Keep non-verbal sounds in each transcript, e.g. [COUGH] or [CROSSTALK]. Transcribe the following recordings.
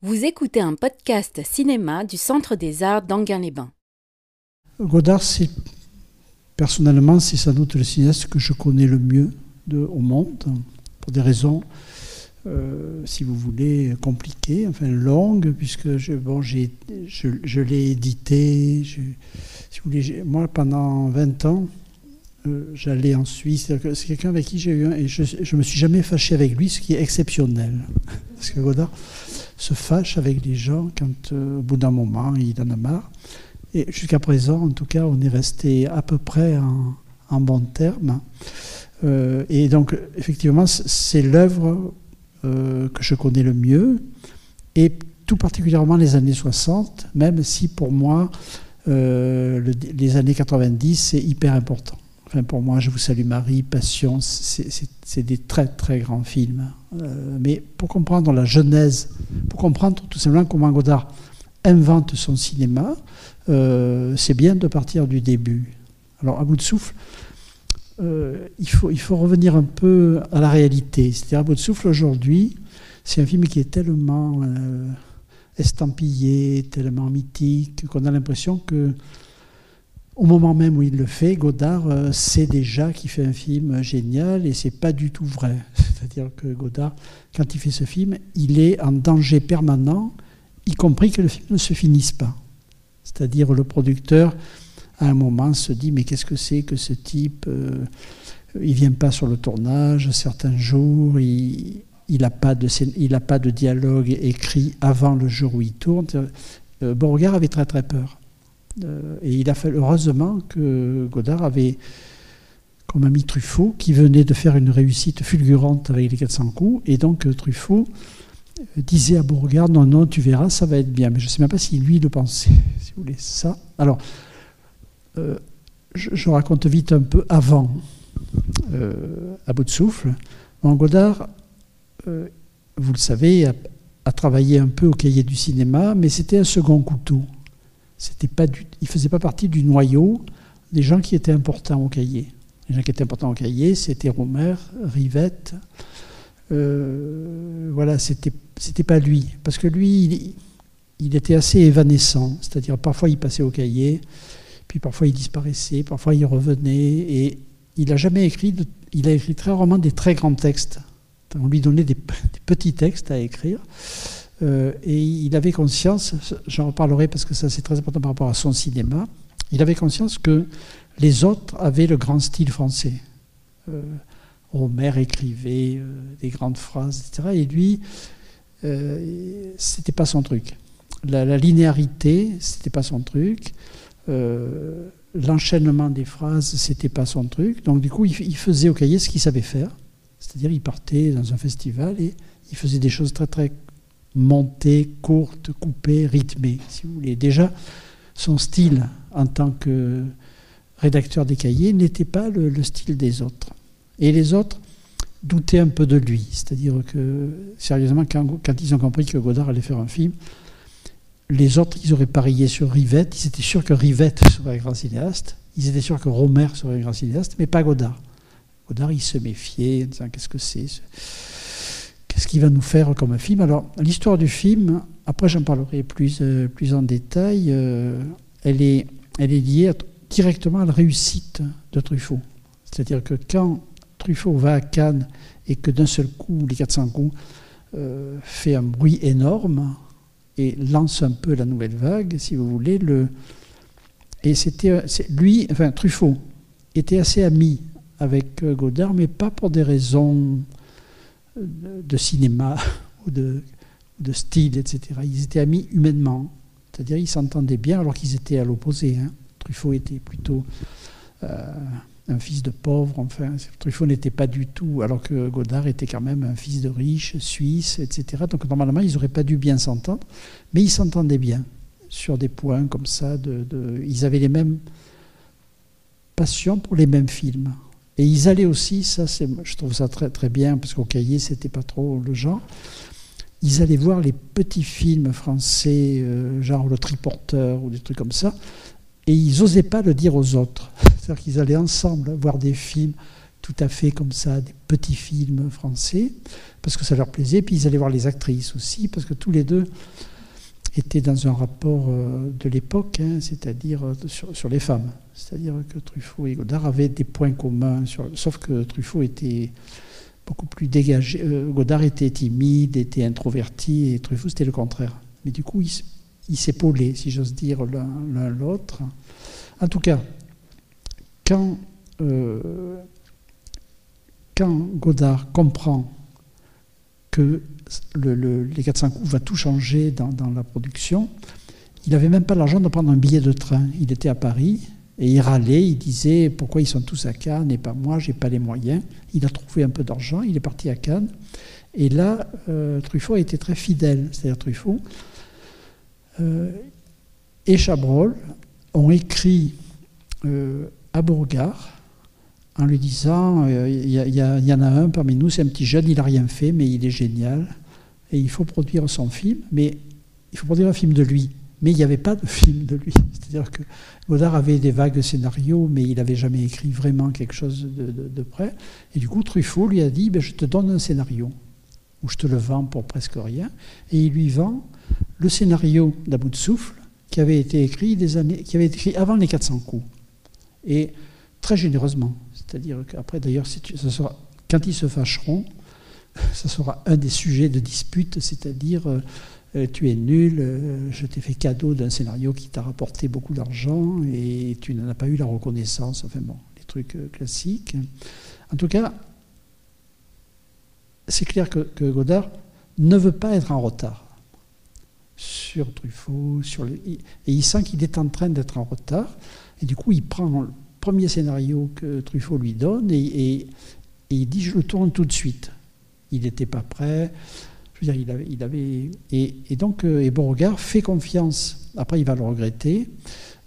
Vous écoutez un podcast cinéma du Centre des Arts d'Anguin-les-Bains. Godard, c'est personnellement, c'est sans doute le cinéaste que je connais le mieux au monde, pour des raisons, euh, si vous voulez, compliquées, enfin longues, puisque je, bon, j'ai, je, l'ai édité. moi, pendant 20 ans, j'allais en Suisse. C'est quelqu'un avec qui j'ai eu un, et je ne me suis jamais fâché avec lui, ce qui est exceptionnel. [LAUGHS] Parce que Godard se fâche avec les gens quand, euh, au bout d'un moment, il en a marre. Et jusqu'à présent, en tout cas, on est resté à peu près en, bons termes. Euh, et donc, effectivement, c'est l'œuvre que je connais le mieux, et tout particulièrement les années 60, même si pour moi, les années 90, c'est hyper important. Enfin, pour moi, Je vous salue Marie, Passion, c'est des très très grands films. Euh, mais pour comprendre la genèse, pour comprendre tout simplement comment Godard invente son cinéma, euh, c'est bien de partir du début. Alors, à bout de souffle, euh, il, faut, il faut revenir un peu à la réalité. C'est-à-dire, à bout de souffle, aujourd'hui, c'est un film qui est tellement estampillé, tellement mythique, qu'on a l'impression que au moment même où il le fait, Godard euh, sait déjà qu'il fait un film génial et c'est pas du tout vrai. [LAUGHS] C'est-à-dire que Godard, quand il fait ce film, il est en danger permanent, y compris que le film ne se finisse pas. C'est-à-dire le producteur, à un moment, se dit mais qu'est-ce que c'est que ce type euh, Il vient pas sur le tournage certains jours, il n'a pas, de, pas de dialogue écrit avant le jour où il tourne. Euh, Beauregard avait très très peur. Euh, et il a fallu heureusement que Godard avait comme ami Truffaut, qui venait de faire une réussite fulgurante avec les 400 coups. Et donc euh, Truffaut euh, disait à Beauregard, non, non, tu verras, ça va être bien. Mais je ne sais même pas si lui le pensait, [LAUGHS] si vous voulez. Ça. Alors, je, raconte vite un peu avant, à bout de souffle. Godard, vous le savez, a, travaillé un peu au cahier du cinéma, mais c'était un second couteau. C'était pas du, il faisait pas partie du noyau des gens qui étaient importants au cahier. Les gens qui étaient importants au cahier, c'était Romer, Rivette. Euh, voilà, c'était, c'était pas lui. Parce que lui, il, était assez évanescent. C'est-à-dire, parfois, il passait au cahier, puis parfois, il disparaissait, parfois, il revenait. Et il n'a jamais écrit, il a écrit très rarement des très grands textes. On lui donnait des, [LAUGHS] des petits textes à écrire. Euh, et il avait conscience, j'en reparlerai parce que ça c'est très important par rapport à son cinéma, il avait conscience que les autres avaient le grand style français. Euh, Homer écrivait euh, des grandes phrases, etc. Et lui, euh, c'était pas son truc. La, la linéarité, c'était pas son truc. L'enchaînement des phrases, c'était pas son truc. Donc du coup, il, il faisait au cahier ce qu'il savait faire. C'est-à-dire, il partait dans un festival et il faisait des choses très très montée, courte, coupée, rythmée, si vous voulez. Déjà, son style en tant que rédacteur des cahiers n'était pas le, style des autres. Et les autres doutaient un peu de lui. C'est-à-dire que, sérieusement, quand, ils ont compris que Godard allait faire un film, les autres, ils auraient parié sur Rivette. Ils étaient sûrs que Rivette serait un grand cinéaste. Ils étaient sûrs que Romer serait un grand cinéaste, mais pas Godard. Godard, il se méfiait en disant qu'est-ce que c'est ce qu'il va nous faire comme film Alors, l'histoire du film, après j'en parlerai plus, euh, plus en détail, euh, elle, est, elle est liée directement à la réussite de Truffaut. C'est-à-dire que quand Truffaut va à Cannes et que d'un seul coup, les 400 coups, euh, fait un bruit énorme et lance un peu la nouvelle vague, si vous voulez, le... et c'était lui, enfin Truffaut, était assez ami avec Godard, mais pas pour des raisons de cinéma [LAUGHS] ou de, de, style, etc. Ils étaient amis humainement, c'est-à-dire ils s'entendaient bien alors qu'ils étaient à l'opposé. Hein. Truffaut était plutôt euh, un fils de pauvre, enfin, Truffaut n'était pas du tout, alors que Godard était quand même un fils de riche, suisse, etc. Donc normalement, ils n'auraient pas dû bien s'entendre, mais ils s'entendaient bien sur des points comme ça. Ils avaient les mêmes passions pour les mêmes films. Et ils allaient aussi, ça je trouve ça très, très bien, parce qu'au cahier, c'était pas trop le genre. Ils allaient voir les petits films français, euh, genre Le Triporteur ou des trucs comme ça, et ils n'osaient pas le dire aux autres. [LAUGHS] C'est-à-dire qu'ils allaient ensemble voir des films tout à fait comme ça, des petits films français, parce que ça leur plaisait. Puis ils allaient voir les actrices aussi, parce que tous les deux étaient dans un rapport euh, de l'époque, hein, c'est-à-dire euh, sur, les femmes. C'est-à-dire que Truffaut et Godard avaient des points communs, sauf que Truffaut était beaucoup plus dégagé. Euh, Godard était timide, était introverti, et Truffaut c'était le contraire. Mais du coup, ils s'épaulaient, si j'ose dire, l'un l'autre. En tout cas, quand, quand Godard comprend que les 400 coups va tout changer dans, la production. Il n'avait même pas l'argent de prendre un billet de train. Il était à Paris et il râlait, il disait pourquoi ils sont tous à Cannes et pas moi, j'ai pas les moyens. Il a trouvé un peu d'argent, il est parti à Cannes. Et là, euh, Truffaut a été très fidèle, c'est-à-dire Truffaut euh, et Chabrol ont écrit euh, à Bourgard en lui disant il y, y, en a un parmi nous, c'est un petit jeune, il n'a rien fait, mais il est génial et il faut produire son film, mais il faut produire un film de lui. Mais il n'y avait pas de film de lui. [LAUGHS] C'est-à-dire que Godard avait des vagues scénarios, mais il n'avait jamais écrit vraiment quelque chose de, près. Et du coup, Truffaut lui a dit ben, Je te donne un scénario, ou je te le vends pour presque rien. Et il lui vend le scénario d'À bout de souffle, qui avait été écrit, des années, qui avait été écrit avant les 400 coups. Et très généreusement. C'est-à-dire qu'après, d'ailleurs, quand ils se fâcheront, ce sera un des sujets de dispute, c'est-à-dire euh, euh, tu es nul, euh, je t'ai fait cadeau d'un scénario qui t'a rapporté beaucoup d'argent et tu n'en as pas eu la reconnaissance, enfin bon, les trucs classiques. En tout cas, c'est clair que, Godard ne veut pas être en retard sur Truffaut, sur et il sent qu'il est en train d'être en retard, et du coup il prend le premier scénario que Truffaut lui donne et il dit je le tourne tout de suite il n'était pas prêt. Je veux dire, il avait, et, donc euh, Beauregard fait confiance. Après, il va le regretter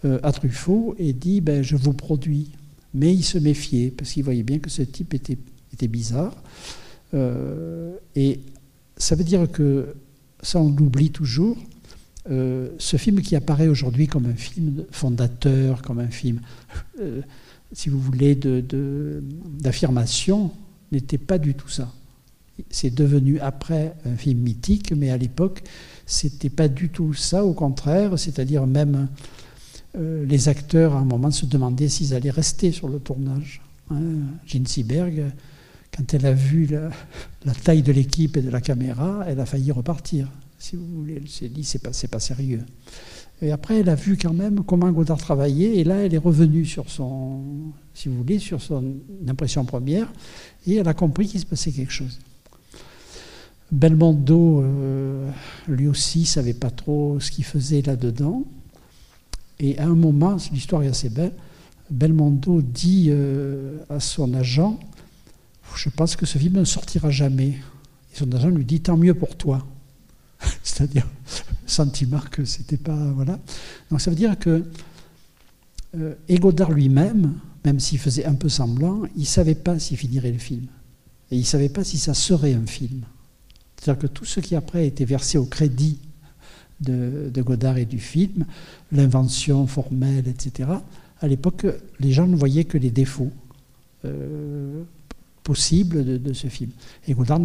euh, à Truffaut et dit ben je vous produis. Mais il se méfiait parce qu'il voyait bien que ce type était, bizarre. Euh, et ça veut dire que ça on l'oublie toujours. ce film qui apparaît aujourd'hui comme un film fondateur, comme un film, si vous voulez, d'affirmation, de, n'était pas du tout ça c'est devenu après un film mythique, mais à l'époque, c'était pas du tout ça, au contraire, c'est-à-dire même euh, les acteurs à un moment se demandaient s'ils allaient rester sur le tournage. Hein. Jean Seberg, quand elle a vu la, taille de l'équipe et de la caméra, elle a failli repartir, si vous voulez. Elle s'est dit, c'est pas, pas sérieux. Et après, elle a vu quand même comment Godard travaillait, et là, elle est revenue sur son, si vous voulez, sur son impression première, et elle a compris qu'il se passait quelque chose. Belmondo, euh, lui aussi, savait pas trop ce qu'il faisait là-dedans. Et à un moment, l'histoire est assez belle, Belmondo dit euh, à son agent Je pense que ce film ne sortira jamais. Et son agent lui dit Tant mieux pour toi. [LAUGHS] C'est-à-dire, sentiment que c'était pas. Voilà. Donc ça veut dire que euh, lui-même, même s'il faisait un peu semblant, il ne savait pas s'il finirait le film. Et il ne savait pas si ça serait un film. C'est-à-dire que tout ce qui après a été versé au crédit de, Godard et du film, l'invention formelle, etc., à l'époque, les gens ne voyaient que les défauts euh, possibles de, ce film. Et Godard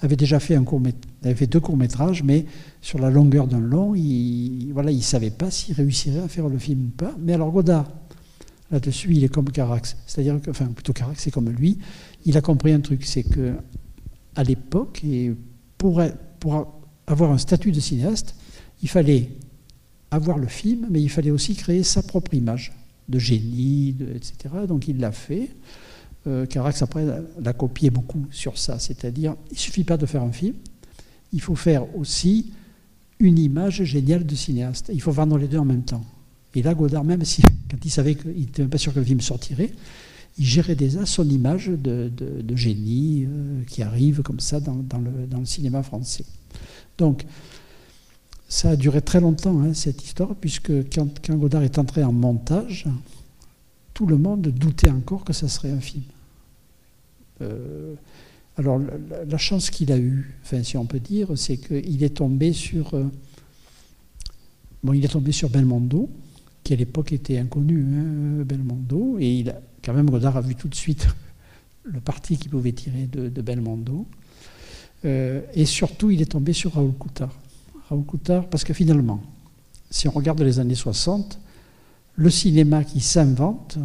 avait déjà fait, un court avait fait deux courts-métrages, mais sur la longueur d'un long, il voilà, ne savait pas s'il réussirait à faire le film ou pas. Mais alors Godard, là-dessus, il est comme Carax. C'est-à-dire que, enfin, plutôt Carax, c'est comme lui. Il a compris un truc, c'est que à l'époque, et pour, avoir un statut de cinéaste, il fallait avoir le film, mais il fallait aussi créer sa propre image de génie, etc. Donc il l'a fait. Euh, Carax, après, l'a copié beaucoup sur ça. C'est-à-dire, il ne suffit pas de faire un film, il faut faire aussi une image géniale de cinéaste. Il faut vendre les deux en même temps. Et là, Godard, même si, [LAUGHS] quand il savait qu'il n'était même pas sûr que le film sortirait, il gérait déjà son image de, génie euh, qui arrive comme ça dans, le, cinéma français. Donc, ça a duré très longtemps, hein, cette histoire, puisque quand, Godard est entré en montage, tout le monde doutait encore que ça serait un film. Euh, alors, la, chance qu'il a eue, enfin, si on peut dire, c'est qu'il est tombé sur. Euh, bon, il est tombé sur Belmondo, qui à l'époque était inconnu, hein, Belmondo, et il a, quand même, Godard a vu tout de suite le parti qu'il pouvait tirer de, Belmondo. Euh, et surtout, il est tombé sur Raoul Coutard. Raoul Coutard, parce que finalement, si on regarde les années 60, le cinéma qui s'invente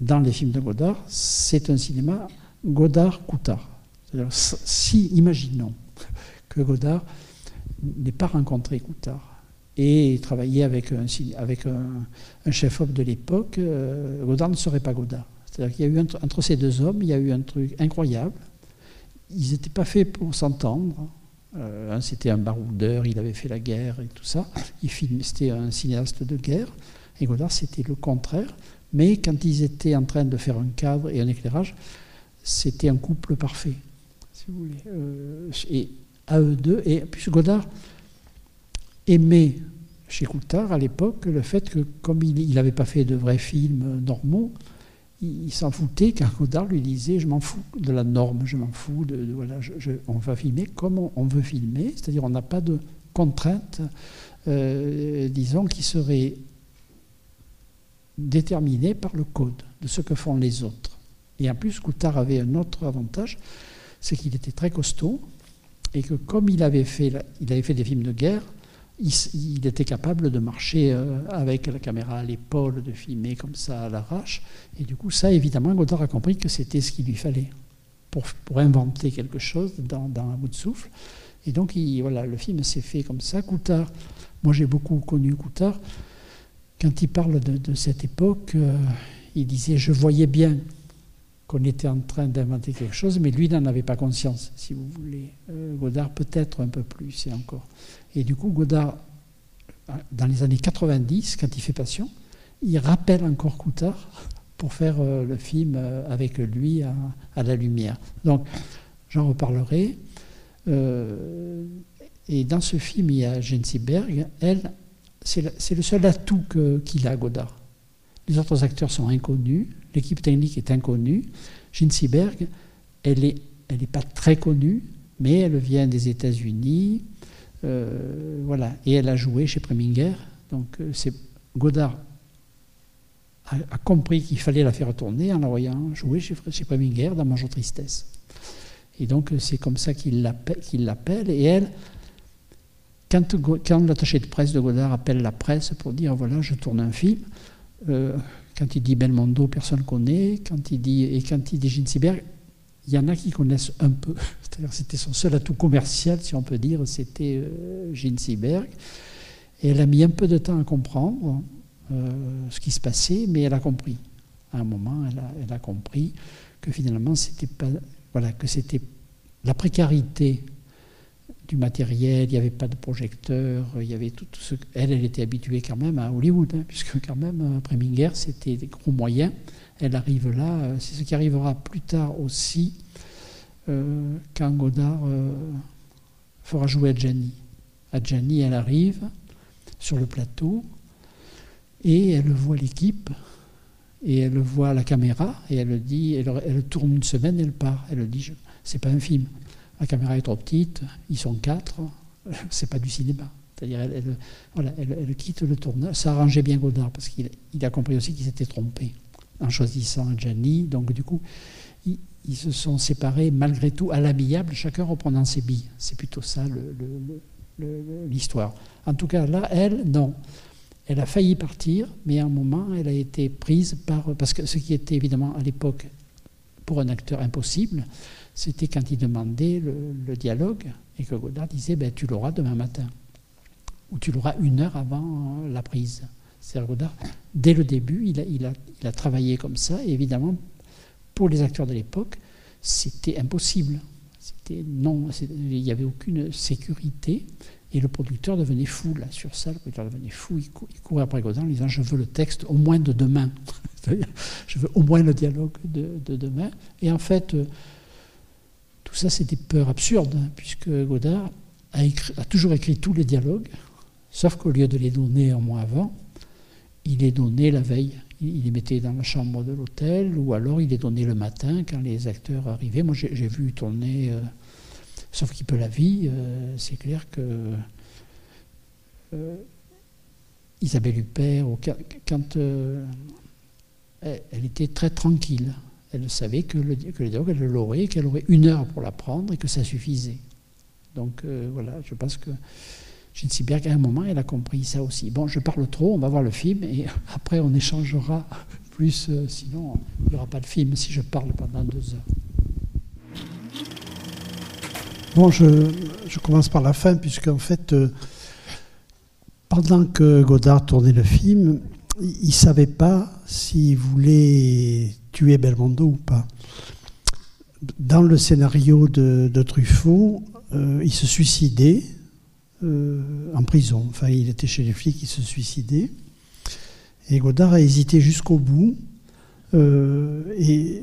dans les films de Godard, c'est un cinéma Godard-Coutard. Si, imaginons que Godard n'ait pas rencontré Coutard et travaillé avec un, chef-op de l'époque, euh, Godard ne serait pas Godard. C'est-à-dire qu'il y a eu entre, ces deux hommes, il y a eu un truc incroyable. Ils n'étaient pas faits pour s'entendre. Euh, c'était un baroudeur, il avait fait la guerre et tout ça. C'était un cinéaste de guerre. Et Godard, c'était le contraire. Mais quand ils étaient en train de faire un cadre et un éclairage, c'était un couple parfait, si vous voulez. Euh, et à eux deux, et puis Godard aimait chez Coutard à l'époque le fait que, comme il n'avait pas fait de vrais films normaux, il, s'en foutait quand Godard lui disait Je m'en fous de la norme, je m'en fous, de, on va filmer comme on, veut filmer, c'est-à-dire on n'a pas de contraintes, euh, disons, qui seraient déterminées par le code de ce que font les autres. Et en plus, Coutard avait un autre avantage, c'est qu'il était très costaud et que comme il avait fait, il avait fait des films de guerre, il, était capable de marcher euh, avec la caméra à l'épaule, de filmer comme ça à l'arrache. Et du coup, ça, évidemment, Godard a compris que c'était ce qu'il lui fallait pour, pour, inventer quelque chose dans, un bout de souffle. Et donc, voilà, le film s'est fait comme ça. Coutard, moi j'ai beaucoup connu Coutard. Quand il parle de, cette époque, euh, il disait Je voyais bien qu'on était en train d'inventer quelque chose, mais lui n'en avait pas conscience, si vous voulez. Euh, Godard peut-être un peu plus, et encore. Et du coup, Godard, dans les années 90, quand il fait Passion, il rappelle encore Coutard pour faire euh, le film euh, avec lui à, la lumière. Donc, j'en reparlerai. et dans ce film, il y a Jensi Berg. Elle, c'est le seul atout qu'il a, Godard. Les autres acteurs sont inconnus, l'équipe technique est inconnue. Jean Seberg, elle n'est elle pas très connue, mais elle vient des États-Unis. Euh, voilà. Et elle a joué chez Preminger. Donc euh, Godard a, compris qu'il fallait la faire tourner en la voyant jouer chez, Preminger dans Mangeau Tristesse. Et donc c'est comme ça qu'il l'appelle. et elle, quand, l'attaché de presse de Godard appelle la presse pour dire voilà, je tourne un film, euh, quand il dit Belmondo, personne ne connaît. Quand il dit, et quand il dit Ginsiberg, il y en a qui connaissent un peu. [LAUGHS] C'était son seul atout commercial, si on peut dire, c'était euh, Et elle a mis un peu de temps à comprendre euh, ce qui se passait, mais elle a compris. À un moment, elle a, elle a compris que finalement, c'était pas, voilà, que c'était la précarité du matériel, il n'y avait pas de projecteur, il y avait tout, ce... Elle, elle était habituée quand même à Hollywood, hein, puisque quand même, après Minger, c'était des gros moyens. Elle arrive là, euh, c'est ce qui arrivera plus tard aussi, euh, quand Godard euh, fera jouer Adjani. Adjani, elle arrive sur le plateau, et elle voit l'équipe, et elle voit la caméra, et elle dit, elle, elle tourne une semaine, elle part. Elle dit, c'est pas un film la caméra est trop petite, ils sont quatre, [LAUGHS] c'est pas du cinéma. C'est-à-dire, elle, voilà, elle, quitte le tournage. Ça arrangeait bien Godard parce qu'il a compris aussi qu'il s'était trompé en choisissant Gianni. Donc, du coup, ils, se sont séparés malgré tout à l'habillable, chacun reprenant ses billes. C'est plutôt ça l'histoire. En tout cas, là, elle, non. Elle a failli partir, mais à un moment, elle a été prise par. Parce que ce qui était évidemment à l'époque, pour un acteur impossible, c'était quand il demandait le, dialogue et que Godard disait ben, Tu l'auras demain matin, ou tu l'auras une heure avant la prise. C'est-à-dire Godard, dès le début, il a, il, a, il a, travaillé comme ça, et évidemment, pour les acteurs de l'époque, c'était impossible. C'était non, il n'y avait aucune sécurité, et le producteur devenait fou là sur ça. Le producteur devenait fou, il, courait après Godard en disant Je veux le texte au moins de demain. [LAUGHS] je veux au moins le dialogue de, de demain. Et en fait, tout ça, c'est des peurs absurdes, hein, puisque Godard a, toujours écrit tous les dialogues, sauf qu'au lieu de les donner un mois avant, il les donnait la veille. Il les mettait dans la chambre de l'hôtel, ou alors il les donnait le matin quand les acteurs arrivaient. Moi, j'ai vu tourner, euh, sauf qu'il peut la vie, euh, c'est clair que euh, Isabelle Huppert, quand elle était très tranquille, Elle savait que le, que le dialogue, elle l'aurait, qu'elle aurait une heure pour l'apprendre et que ça suffisait. Donc euh, voilà, je pense que bien qu'à un moment, elle a compris ça aussi. Bon, je parle trop, on va voir le film et [LAUGHS] après on échangera [LAUGHS] plus, euh, sinon il n'y aura pas de film si je parle pendant deux heures. Bon, je, commence par la fin, puisque en fait, euh, pendant que Godard tournait le film, il ne savait pas s'il voulait tuer Belmondo ou pas. Dans le scénario de, Truffaut, euh, il se suicidait euh, en prison. Enfin, il était chez les flics, il se suicidait. Et Godard a hésité jusqu'au bout. Euh, et,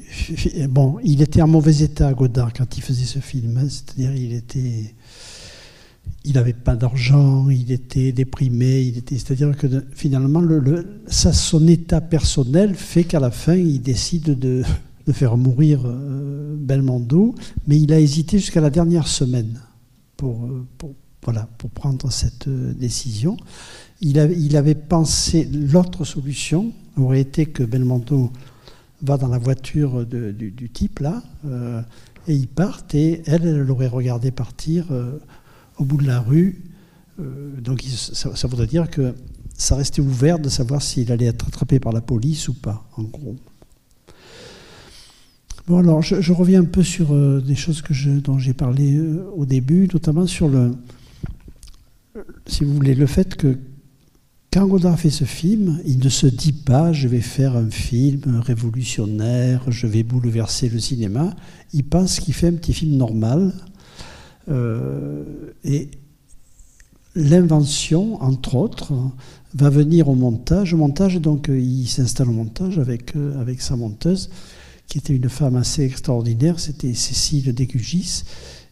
bon, il était en mauvais état, Godard, quand il faisait ce film. Hein. C'est-à-dire, il était, il n'avait pas d'argent, il était déprimé, c'est-à-dire que finalement, le, ça, son état personnel fait qu'à la fin, il décide de, faire mourir euh, Belmondo, mais il a hésité jusqu'à la dernière semaine pour, pour prendre cette euh, décision. Il, avait pensé, l'autre solution aurait été que Belmondo va dans la voiture du, type là, euh, et ils partent, et elle, elle l'aurait regardé partir euh, au bout de la rue. donc ça, voudrait dire que ça restait ouvert de savoir s'il allait être attrapé par la police ou pas, en gros. Bon, alors je, reviens un peu sur des choses dont j'ai parlé au début, notamment sur le, si vous voulez, le fait que quand Godard fait ce film, il ne se dit pas je vais faire un film révolutionnaire, je vais bouleverser le cinéma. Il pense qu'il fait un petit film normal. Euh, et l'invention, entre autres, va venir au montage. Au montage, donc, il s'installe au montage avec, euh, avec sa monteuse, qui était une femme assez extraordinaire, c'était Cécile Décugis.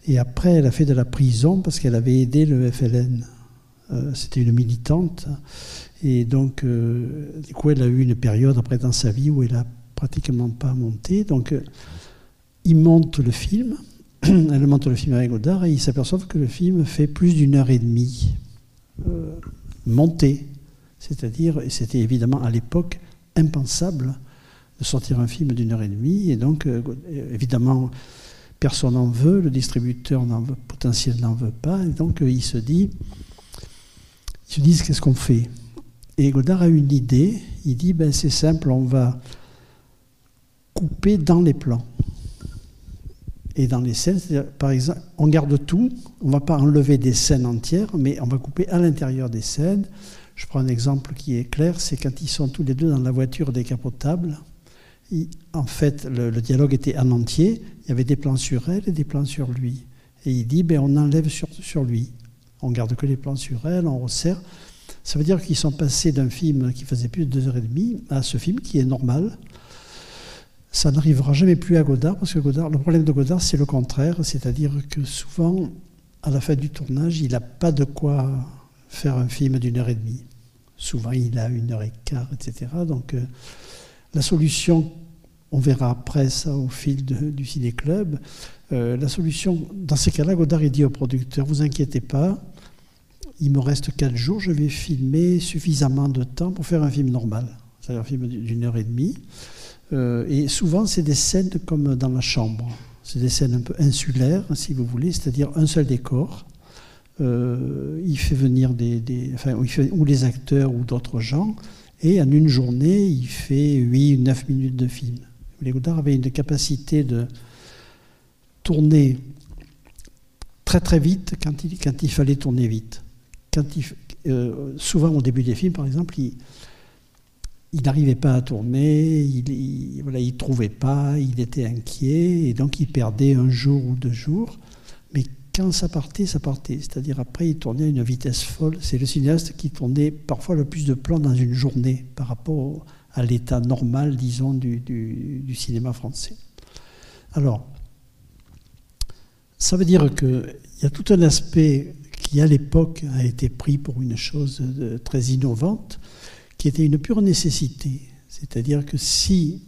Et après, elle a fait de la prison parce qu'elle avait aidé le FLN. Euh, c'était une militante. Et donc, du coup, elle a eu une période après dans sa vie où elle n'a pratiquement pas monté. Donc, il monte le film. [CLEARS THROAT] elle monte le film avec Godard et il s'aperçoit que le film fait plus d'une heure et demie monté. C'est-à-dire, et c'était évidemment à l'époque impensable de sortir un film d'une heure et demie. Et donc, évidemment, personne n'en veut, le distributeur potentiel n'en veut pas, et donc euh, il se dit, ils se disent qu'est-ce qu'on fait? Et Godard a une idée, il dit, ben, c'est simple, on va couper dans les plans. Et dans les scènes, par exemple, on garde tout, on ne va pas enlever des scènes entières, mais on va couper à l'intérieur des scènes. Je prends un exemple qui est clair, c'est quand ils sont tous les deux dans la voiture décapotable, en fait, le, dialogue était en entier. Il y avait des plans sur elle et des plans sur lui. Et il dit, ben, on enlève sur, sur lui. On garde que les plans sur elle, on resserre. Ça veut dire qu'ils sont passés d'un film qui faisait plus de deux heures et demie à ce film qui est normal. Ça n'arrivera jamais plus à Godard, parce que Godard, le problème de Godard, c'est le contraire. C'est-à-dire que souvent, à la fin du tournage, il n'a pas de quoi faire un film d'une heure et demie. Souvent, il a une heure et quart, etc. Donc, euh, la solution, on verra après ça au fil du ciné-club, euh, la solution, dans ces cas-là, Godard dit au producteur, vous inquiétez pas, il me reste quatre jours, je vais filmer suffisamment de temps pour faire un film normal, c'est-à-dire un film d'une heure et demie. Euh, et souvent, c'est des scènes comme dans la chambre. C'est des scènes un peu insulaires, si vous voulez, c'est-à-dire un seul décor. Euh, il fait venir des, enfin, ou les acteurs ou d'autres gens, et en une journée, il fait 8 ou 9 minutes de film. Les Godard avait une capacité de tourner très très vite quand il, quand il fallait tourner vite. Quand il, euh, souvent au début des films, par exemple, il, n'arrivait pas à tourner, il ne il trouvait pas, il était inquiet, et donc il perdait un jour ou deux jours. Mais quand ça partait, ça partait. C'est-à-dire après, il tournait à une vitesse folle. C'est le cinéaste qui tournait parfois le plus de plans dans une journée par rapport à l'état normal, disons, du, cinéma français. Alors, ça veut dire qu'il y a tout un aspect qui, à l'époque, a été pris pour une chose très innovante, qui était une pure nécessité. C'est-à-dire que si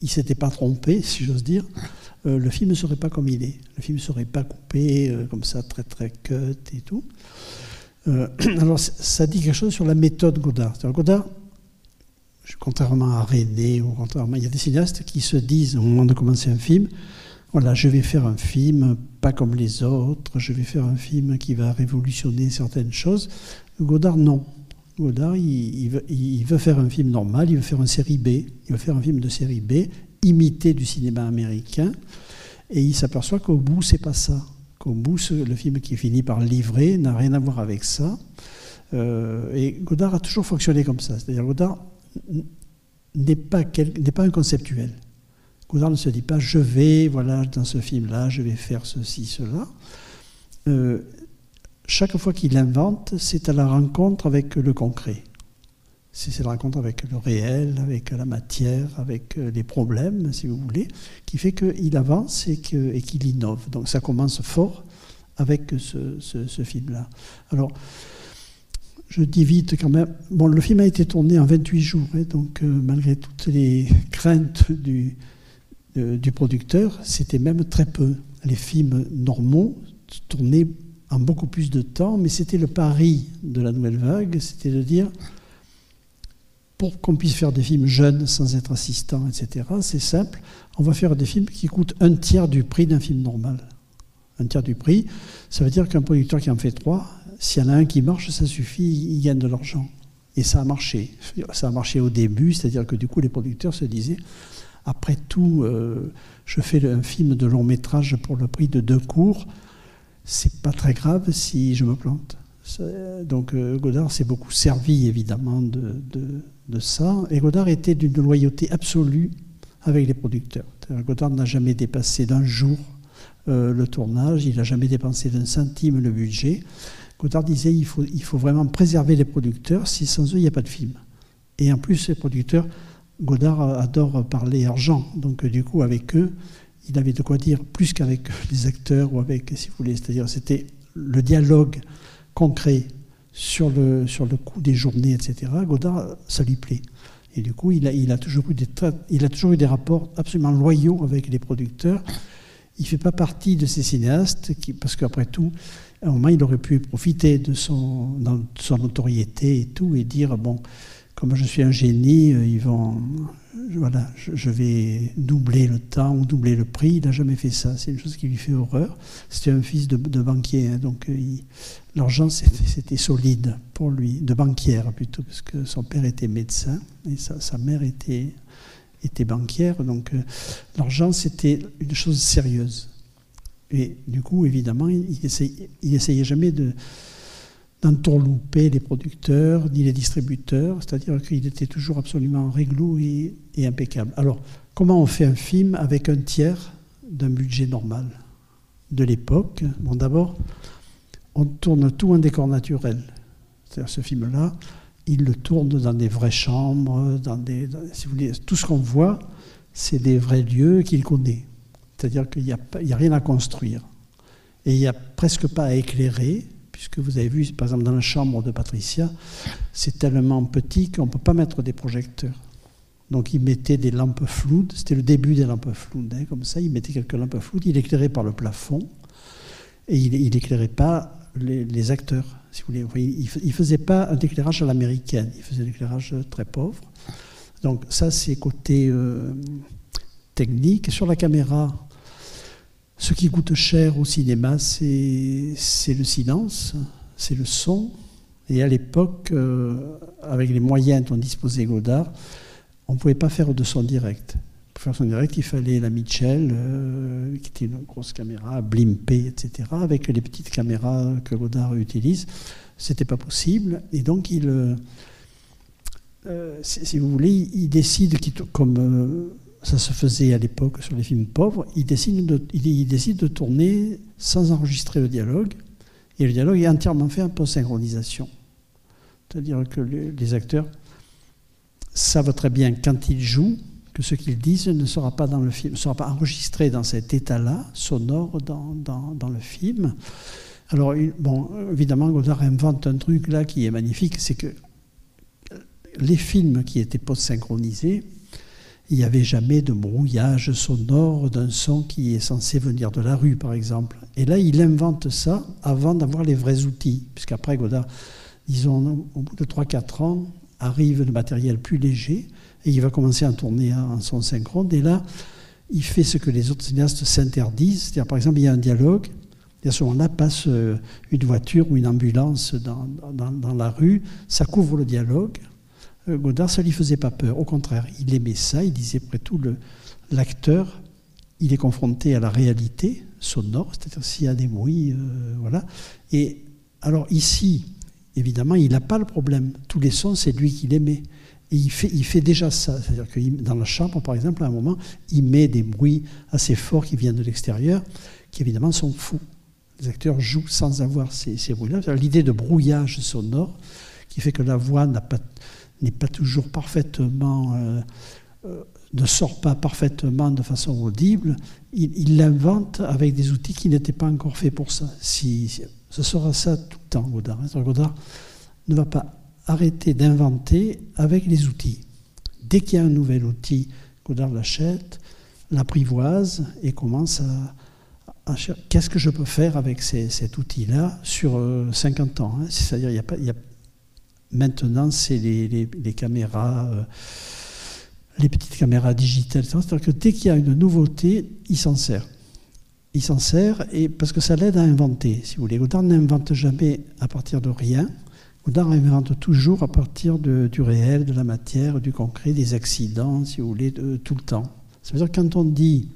il s'était pas trompé, si j'ose dire, euh, le film ne serait pas comme il est. Le film ne serait pas coupé euh, comme ça, très très cut et tout. Euh, [CLEARS THROAT] alors ça dit quelque chose sur la méthode Godard. Godard, contrairement à René, ou contrairement, il y a des cinéastes qui se disent au moment de commencer un film, voilà, je vais faire un film pas comme les autres, je vais faire un film qui va révolutionner certaines choses. Godard, non. Godard, il, veut, faire un film normal, il veut faire une série B, il veut faire un film de série B, imité du cinéma américain, et il s'aperçoit qu'au bout, c'est pas ça. Qu'au bout, le film qui finit par livrer n'a rien à voir avec ça. Euh, et Godard a toujours fonctionné comme ça. C'est-à-dire, Godard n'est pas, pas un conceptuel. Godard ne se dit pas je vais, voilà, dans ce film-là, je vais faire ceci, cela. Euh, chaque fois qu'il invente, c'est à la rencontre avec le concret. C'est la rencontre avec le réel, avec la matière, avec euh, les problèmes, si vous voulez, qui fait qu'il avance et qu'il innove. Donc ça commence fort avec ce, film-là. Alors, je dis vite quand même. Bon, le film a été tourné en 28 jours, hein, donc euh, malgré toutes les craintes du, du producteur, c'était même très peu. Les films normaux tournaient en beaucoup plus de temps, mais c'était le pari de la nouvelle vague, c'était de dire, pour qu'on puisse faire des films jeunes sans être assistant, etc., c'est simple, on va faire des films qui coûtent un tiers du prix d'un film normal. Un tiers du prix, ça veut dire qu'un producteur qui en fait trois, s'il y en a un qui marche, ça suffit, il gagne de l'argent. Et ça a marché. Ça a marché au début, c'est-à-dire que du coup, les producteurs se disaient, après tout, euh, je fais un film de long métrage pour le prix de deux cours. C'est pas très grave si je me plante. Donc euh, Godard s'est beaucoup servi évidemment de, ça. Et Godard était d'une loyauté absolue avec les producteurs. Godard n'a jamais dépassé d'un jour euh, le tournage, il n'a jamais dépensé d'un centime le budget. Godard disait il faut, il faut vraiment préserver les producteurs, si sans eux il n'y a pas de film. Et en plus, les producteurs Godard adore parler argent, donc du coup avec eux, il avait de quoi dire plus qu'avec les acteurs ou avec, si vous voulez, c'est-à-dire c'était le dialogue concret sur le, sur le coût des journées, etc. Godard, ça lui plaît. Et du coup, il a, il a, toujours, eu des, il a toujours eu des rapports absolument loyaux avec les producteurs. Il ne fait pas partie de ces cinéastes, qui, parce qu'après tout, à un moment, il aurait pu profiter de son, de son notoriété et tout, et dire, bon, comme je suis un génie, euh, ils vont, voilà, je vais doubler le temps ou doubler le prix. Il n'a jamais fait ça. C'est une chose qui lui fait horreur. C'était un fils de, banquier, hein, donc euh, l'argent c'était solide pour lui, de banquière plutôt, parce que son père était médecin et sa, mère était, était banquière. Donc euh, l'argent c'était une chose sérieuse. Et du coup, évidemment, il, il essayait jamais de d'entourlouper les producteurs ni les distributeurs, c'est-à-dire qu'il était toujours absolument réglo impeccable. Alors, comment on fait un film avec un tiers d'un budget normal de l'époque? Bon, d'abord, on tourne tout en décor naturel. C'est-à-dire ce film-là, il le tourne dans des vraies chambres, dans des, si vous voulez, tout ce qu'on voit, c'est des vrais lieux qu'il connaît. C'est-à-dire qu'il n'y a, a, rien à construire. Et il n'y a presque pas à éclairer puisque vous avez vu, par exemple, dans la chambre de Patricia, c'est tellement petit qu'on ne peut pas mettre des projecteurs. Donc il mettait des lampes floudes, c'était le début des lampes floudes, hein, comme ça, il mettait quelques lampes floudes, il éclairait par le plafond, et il n'éclairait pas les, acteurs, si vous voulez. Il ne faisait pas un éclairage à l'américaine, il faisait un éclairage très pauvre. Donc ça, c'est côté euh, technique. Sur la caméra, ce qui coûte cher au cinéma, c'est le silence, c'est le son. Et à l'époque, euh, avec les moyens dont disposait Godard, on ne pouvait pas faire de son direct. Pour faire son direct, il fallait la Mitchell, euh, qui était une grosse caméra, Blimpé, etc. Avec les petites caméras que Godard utilise, c'était pas possible. Et donc, il, euh, si, vous voulez, il décide, comme ça se faisait à l'époque sur les films pauvres, il, décide de tourner sans enregistrer le dialogue, et le dialogue est entièrement fait en post-synchronisation. C'est-à-dire que les, acteurs savent très bien quand ils jouent que ce qu'ils disent ne sera pas enregistré dans cet état-là, sonore dans, le film. Alors, bon, évidemment, Godard invente un truc là qui est magnifique, c'est que les films qui étaient post-synchronisés, il n'y avait jamais de brouillage sonore d'un son qui est censé venir de la rue, par exemple. Et là, il invente ça avant d'avoir les vrais outils, puisqu'après Godard, disons, au bout de 3-4 ans, arrive le matériel plus léger et il va commencer à tourner en son synchrone. Et là, il fait ce que les autres cinéastes s'interdisent. C'est-à-dire, par exemple, il y a un dialogue, à ce moment-là passe euh, une voiture ou une ambulance dans, dans, la rue, ça couvre le dialogue. Euh, Godard, ça ne lui faisait pas peur. Au contraire, il aimait ça. Il disait, après tout, l'acteur, il est confronté à la réalité sonore, c'est-à-dire s'il y a des bruits, euh, voilà. Et alors ici, évidemment, il n'a pas le problème. Tous les sons, c'est lui qui les met. Et il fait, déjà ça. C'est-à-dire que dans la chambre, par exemple, à un moment, il met des bruits assez forts qui viennent de l'extérieur, qui évidemment sont fous. Les acteurs jouent sans avoir ces, bruits-là. L'idée de brouillage sonore qui fait que la voix n'est pas, toujours parfaitement. Euh, euh, ne sort pas parfaitement de façon audible, il l'invente avec des outils qui n'étaient pas encore faits pour ça. Ce sera ça tout le temps, Godard. Godard ne va pas arrêter d'inventer avec les outils. Dès qu'il y a un nouvel outil, Godard l'achète, l'apprivoise et commence à, qu'est-ce que je peux faire avec cet outil-là sur 50 euh, ans. Hein. C'est-à-dire, il y a pas, maintenant, c'est les, caméras. Euh, les petites caméras digitales, c'est-à-dire que dès qu'il y a une nouveauté, il s'en sert il s'en sert et parce que ça l'aide à inventer, si vous voulez. Godard n'invente jamais à partir de rien. Godard invente toujours à partir du réel, de la matière, du concret, des accidents, si vous voulez, tout le temps. Ça veut dire que quand on dit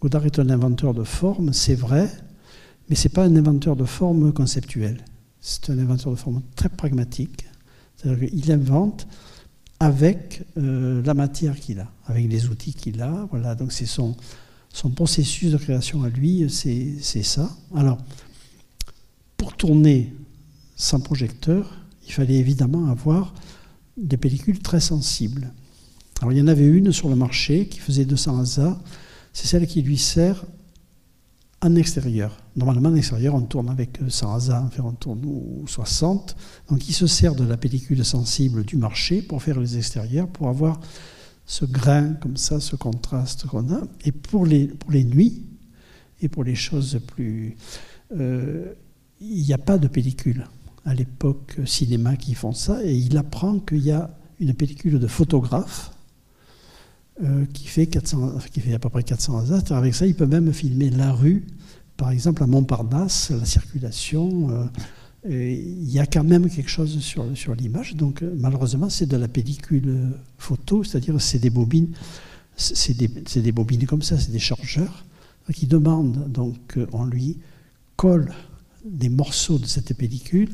Godard est un inventeur de forme, c'est vrai, mais ce n'est pas un inventeur de forme conceptuelle. C'est un inventeur de forme très pragmatique. C'est-à-dire qu'il invente avec euh, la matière qu'il a, avec les outils qu'il a. Voilà, donc c'est son, son processus de création à lui, c'est ça. Alors, pour tourner sans projecteur, il fallait évidemment avoir des pellicules très sensibles. Alors, il y en avait une sur le marché qui faisait 200 ASA, c'est celle qui lui sert en extérieur. Normalement, en extérieur, on tourne avec 100 ASA, enfin, on tourne 60. Donc, il se sert de la pellicule sensible du marché pour faire les extérieurs, pour avoir ce grain comme ça, ce contraste qu'on a. Et pour les, pour les nuits et pour les choses plus... Euh, il n'y a pas de pellicule à l'époque cinéma qui font ça, et il apprend qu'il y a une pellicule de photographe euh, qui, fait 400, qui fait à peu près 400 hasards. Avec ça, il peut même filmer la rue, par exemple à Montparnasse, la circulation. Euh, il y a quand même quelque chose sur, l'image. Donc, euh, malheureusement, c'est de la pellicule photo, c'est-à-dire c'est des bobines, c'est des, bobines comme ça, c'est des chargeurs qui demandent. Donc, euh, on lui colle des morceaux de cette pellicule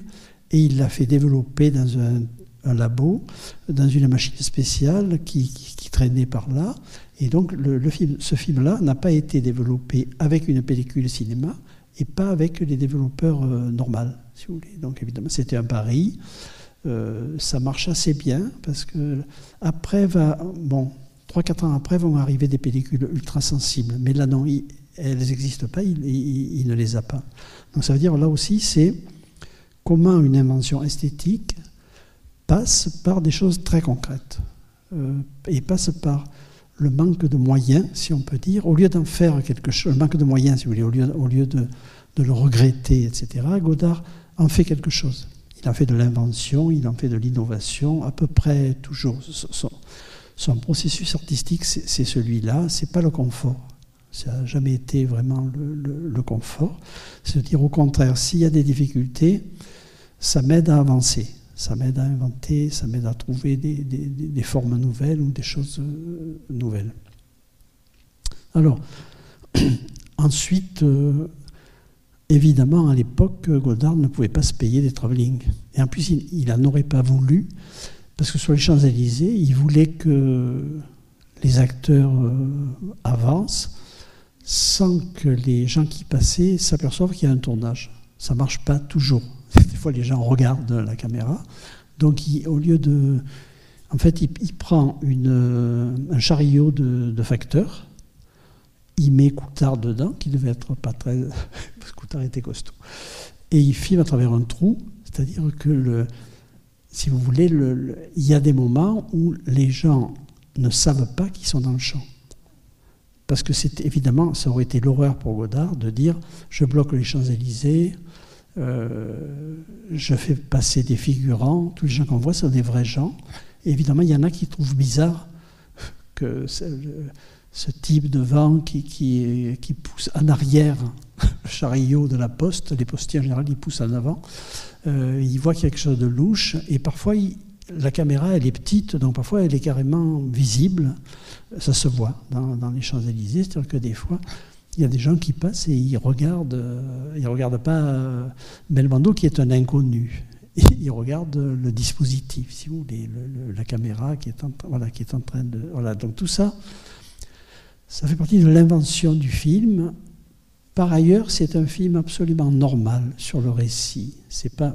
et il l'a fait développer dans un, labo, dans une machine spéciale qui, traînait par là. Et donc, ce film-là n'a pas été développé avec une pellicule cinéma et pas avec les développeurs euh, normaux Donc évidemment, c'était un pari. Euh, ça marche assez bien parce que après va bon 3-4 ans après vont arriver des pellicules ultra sensibles mais là non elles n'existent pas il, ne les a pas. Donc ça veut dire là aussi c'est comment une invention esthétique passe par des choses très concrètes euh, et passe par le manque de moyens si on peut dire. Au lieu d'en faire quelque chose le manque de moyens si vous voulez au lieu, au lieu de le regretter etc Godard en fait quelque chose. Il en fait de l'invention, il en fait de l'innovation, à peu près toujours. Son, processus artistique, c'est celui-là, c'est pas le confort. Ça n'a jamais été vraiment le, confort. C'est-à-dire, au contraire, s'il y a des difficultés, ça m'aide à avancer, ça m'aide à inventer, ça m'aide à trouver des, formes nouvelles ou des choses euh, nouvelles. Alors, [CLEARS THROAT] ensuite, euh, Évidemment, à l'époque, Godard ne pouvait pas se payer des travelling. Et en plus, il n'en aurait pas voulu, parce que sur les Champs-Élysées, il voulait que les acteurs euh, avancent sans que les gens qui passaient s'aperçoivent qu'il y a un tournage. Ça ne marche pas toujours. [LAUGHS] Des fois, les gens regardent la caméra. Donc, au lieu de... En fait, il, prend une, un chariot de, de facteurs il met Coutard dedans, qui devait être pas très. [LAUGHS] parce que Coutard était costaud. Et il filme à travers un trou, c'est-à-dire que, le, si vous voulez, le, il y a des moments où les gens ne savent pas qu'ils sont dans le champ. Parce que c'est évidemment, ça aurait été l'horreur pour Godard de dire je bloque les Champs-Élysées, je fais passer des figurants, tous les gens qu'on voit sont des vrais gens. Et évidemment, il y en a qui trouvent bizarre que ce type de vent qui, pousse en arrière le chariot de la poste, les postiers en général, ils poussent en avant. Euh, il voit quelque chose de louche et parfois la caméra elle est petite, donc parfois elle est carrément visible. Ça se voit dans, les Champs-Élysées, c'est-à-dire que des fois il y a des gens qui passent et ils regardent, euh, ils regardent pas euh, Belmondo qui est un inconnu. [LAUGHS] Ils regardent le dispositif, si vous voulez, la caméra qui est en train de. Voilà, donc tout ça, ça fait partie de l'invention du film par ailleurs, c'est un film absolument normal sur le récit.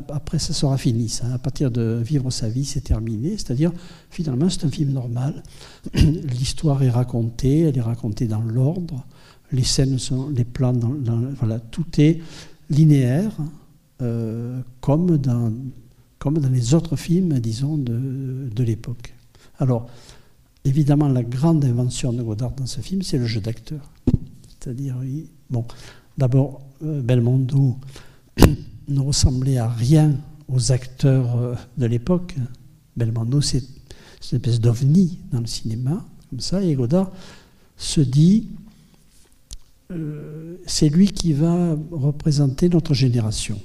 Après ça sera fini. À partir de vivre sa vie, c'est terminé. C'est-à-dire, finalement, c'est un film normal. [CLEARS THROAT] L'histoire est racontée, elle est racontée dans l'ordre. Les scènes sont, les plans, voilà, tout est linéaire, euh, comme dans comme dans les autres films, disons, de, de l'époque. Alors, évidemment, la grande invention de Godard dans ce film, c'est le jeu d'acteur. C'est-à-dire, bon, d'abord, euh, Belmondo [CLEARS THROAT] ne ressemblait à rien aux acteurs euh, de l'époque. Belmondo, c'est une espèce d'ovni dans le cinéma, comme ça, et Godard se dit, euh, c'est lui qui va représenter notre génération.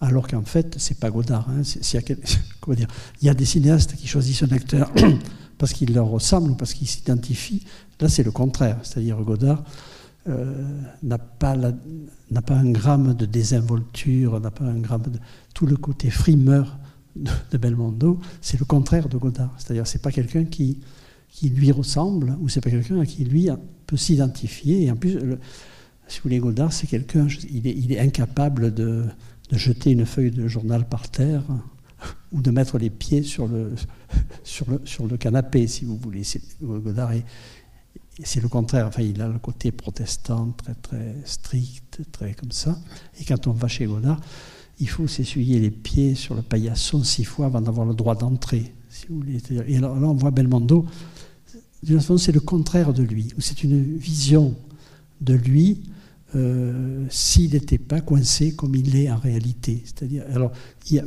Alors qu'en fait, c'est pas Godard. Hein, [LAUGHS] dire, il y a des cinéastes qui choisissent un acteur [CLEARS THROAT] parce qu'il leur ressemble ou parce qu'il s'identifie. Là, c'est le contraire. C'est-à-dire Godard euh, n'a pas, un gramme de désinvolture, n'a pas un gramme de tout le côté frimeur de, Belmondo. C'est le contraire de Godard. C'est-à-dire, c'est pas quelqu'un qui lui ressemble ou c'est pas quelqu'un qui lui peut s'identifier. Et en plus, si vous voulez, Godard, c'est quelqu'un, il est, incapable de jeter une feuille de journal par terre ou de mettre les pieds sur le, sur le, sur le canapé, si vous voulez. Godard c'est le contraire. Enfin, il a le côté protestant très très strict, très comme ça. Et quand on va chez Godard, il faut s'essuyer les pieds sur le paillasson six fois avant d'avoir le droit d'entrer. Si vous voulez. Et là, on voit Belmondo. D'une façon, c'est le contraire de lui. C'est une vision de lui euh, s'il n'était pas coincé comme il l'est en réalité. C'est-à-dire, alors,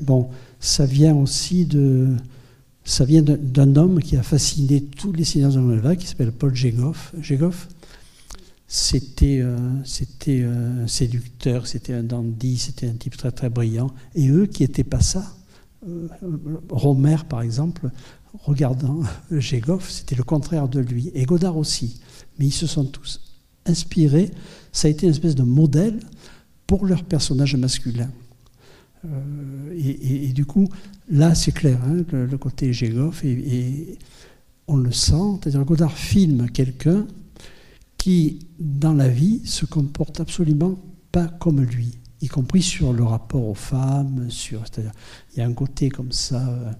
bon, ça vient aussi de, ça vient d'un homme qui a fasciné tous les cinéastes de la qui s'appelle Paul Jégoff. C'était euh, c'était un séducteur, c'était un dandy, c'était un type très très brillant. Et eux qui n'étaient pas ça, euh, Romer par exemple, regardant [LAUGHS] Jégoff, c'était le contraire de lui. Et Godard aussi. Mais ils se sont tous inspirés ça a été une espèce de modèle pour leur personnage masculin. Euh, et, du coup, là, c'est clair, hein, le, côté Gégoff, et, on le sent, c'est-à-dire Godard filme quelqu'un qui, dans la vie, se comporte absolument pas comme lui, y compris sur le rapport aux femmes, sur, c'est-à-dire, il y a un côté comme ça euh,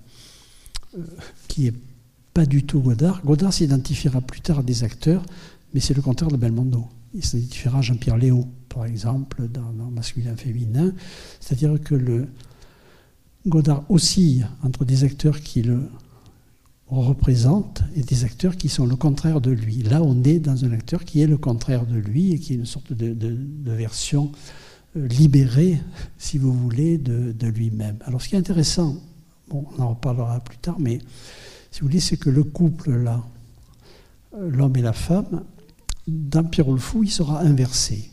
euh, qui est pas du tout Godard. Godard s'identifiera plus tard à des acteurs, mais c'est le contraire de Belmondo il s'identifiera Jean-Pierre Léo, par exemple, dans, masculin-féminin. C'est-à-dire que le Godard oscille entre des acteurs qui le représentent et des acteurs qui sont le contraire de lui. Là, on est dans un acteur qui est le contraire de lui et qui est une sorte de, version euh, libérée, si vous voulez, de, lui-même. Alors, ce qui est intéressant, on en reparlera plus tard, mais si vous voulez, c'est que le couple là, euh, l'homme et la femme, dans Pierrot le Fou, il sera inversé.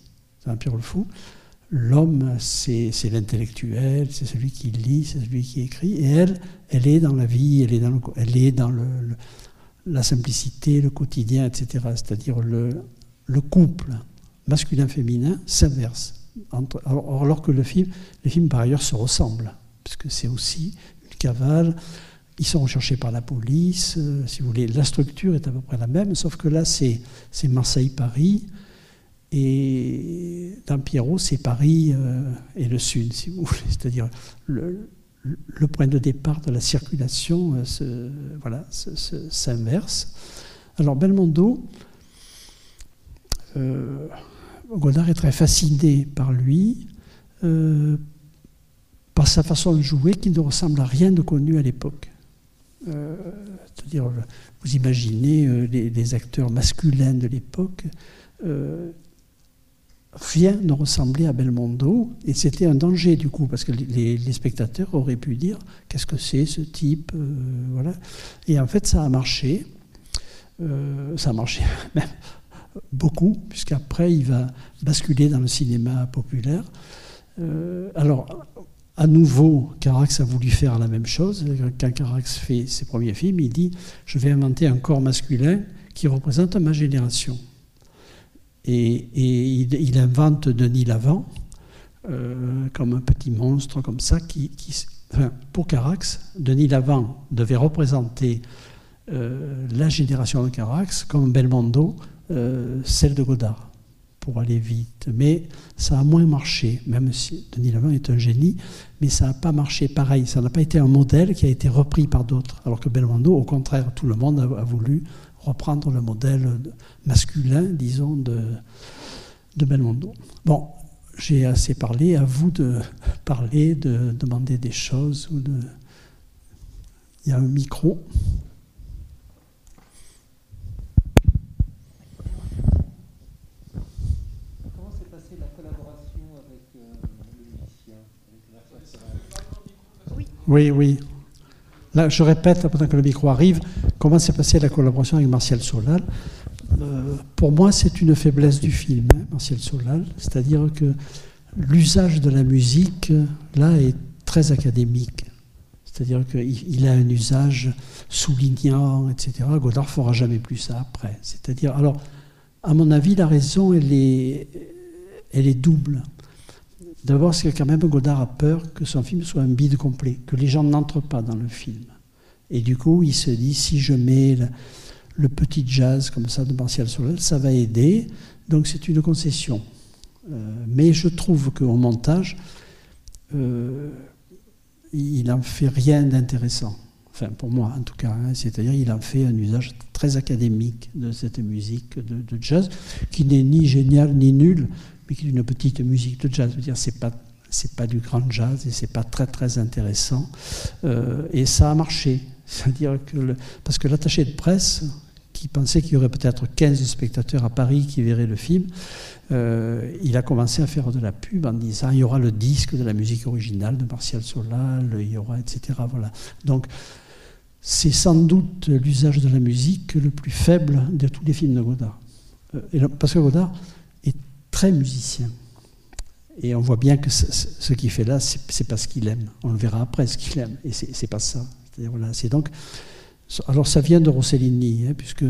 Dans Pierrot le Fou, l'homme, c'est l'intellectuel, c'est celui qui lit, c'est celui qui écrit, et elle, elle est dans la vie, elle est dans, le, la simplicité, le quotidien, etc. C'est-à-dire le couple masculin-féminin s'inverse. Alors, que le film, les films par ailleurs se ressemblent, parce que c'est aussi une cavale, ils sont recherchés par la police, euh, si vous voulez. La structure est à peu près la même, sauf que là, c'est Marseille-Paris. Et dans Pierrot, c'est Paris euh, et le Sud, si vous voulez. [LAUGHS] C'est-à-dire le, point de départ de la circulation euh, voilà, s'inverse. Alors Belmondo, Godard est très fasciné par lui, par sa façon de jouer qui ne ressemble à rien de connu à l'époque. Euh, c'est-à-dire, vous imaginez euh, les, acteurs masculins de l'époque, euh, rien ne ressemblait à Belmondo, et c'était un danger du coup, parce que les, spectateurs auraient pu dire qu'est-ce que c'est ce type, euh, voilà. Et en fait, ça a marché, euh, ça a marché [LAUGHS] même beaucoup, puisqu'après il va basculer dans le cinéma populaire. Euh, alors, à nouveau, Carax a voulu faire la même chose. Quand Carax fait ses premiers films, il dit Je vais inventer un corps masculin qui représente ma génération. Et, il, invente Denis Lavant euh, comme un petit monstre comme ça. Pour Carax, Denis Lavant devait représenter euh, la génération de Carax comme Belmondo, euh, celle de Godard, pour aller vite. Mais ça a moins marché, même si Denis Lavant est un génie, mais ça n'a pas marché pareil. Ça n'a pas été un modèle qui a été repris par d'autres. Alors que Belmondo, au contraire, tout le monde a voulu reprendre le modèle masculin, disons, de, de Belmondo. Bon, j'ai assez parlé, à vous de parler, de demander des choses. Ou de... Il y a un micro. Comment s'est passée la collaboration avec euh, le musicien Oui, oui. Là, je répète, pendant que le micro arrive, comment s'est passée la collaboration avec Martial Solal. Euh, pour moi, c'est une faiblesse du film, hein, Martial Solal. C'est-à-dire que l'usage de la musique, là, est très académique. C'est-à-dire qu'il a un usage soulignant, etc. Godard ne fera jamais plus ça après. C'est-à-dire, alors, à mon avis, la raison, elle est double. D'abord, c'est que quand même Godard a peur que son film soit un bide complet, que les gens n'entrent pas dans le film. Et du coup, il se dit, si je mets le, petit jazz comme ça de Martial Solal, ça va aider. Donc c'est une concession. Euh, mais je trouve qu'au montage, euh, il n'en fait rien d'intéressant. Enfin, pour moi, en tout cas. Hein. C'est-à-dire, il en fait un usage très académique de cette musique de, de jazz, qui n'est ni génial ni nul, mais qui est une petite musique de jazz. Dire, c'est pas c'est pas du grand jazz et c'est pas très très intéressant. Euh, et ça a marché. [LAUGHS] C'est-à-dire parce que l'attaché de presse, qui pensait qu'il y aurait peut-être 15 spectateurs à Paris qui verraient le film, euh, il a commencé à faire de la pub en disant il y aura le disque de la musique originale de Martial Solal, il y aura etc. Voilà. Donc c'est sans doute l'usage de la musique le plus faible de tous les films de Godard. Euh, parce que Godard très musicien. Et on voit bien que ce, qu'il fait là, c'est pas ce qu'il aime. On le verra après, ce qu'il aime. Et c'est pas ça. Donc. Alors ça vient de Rossellini, hein, puisque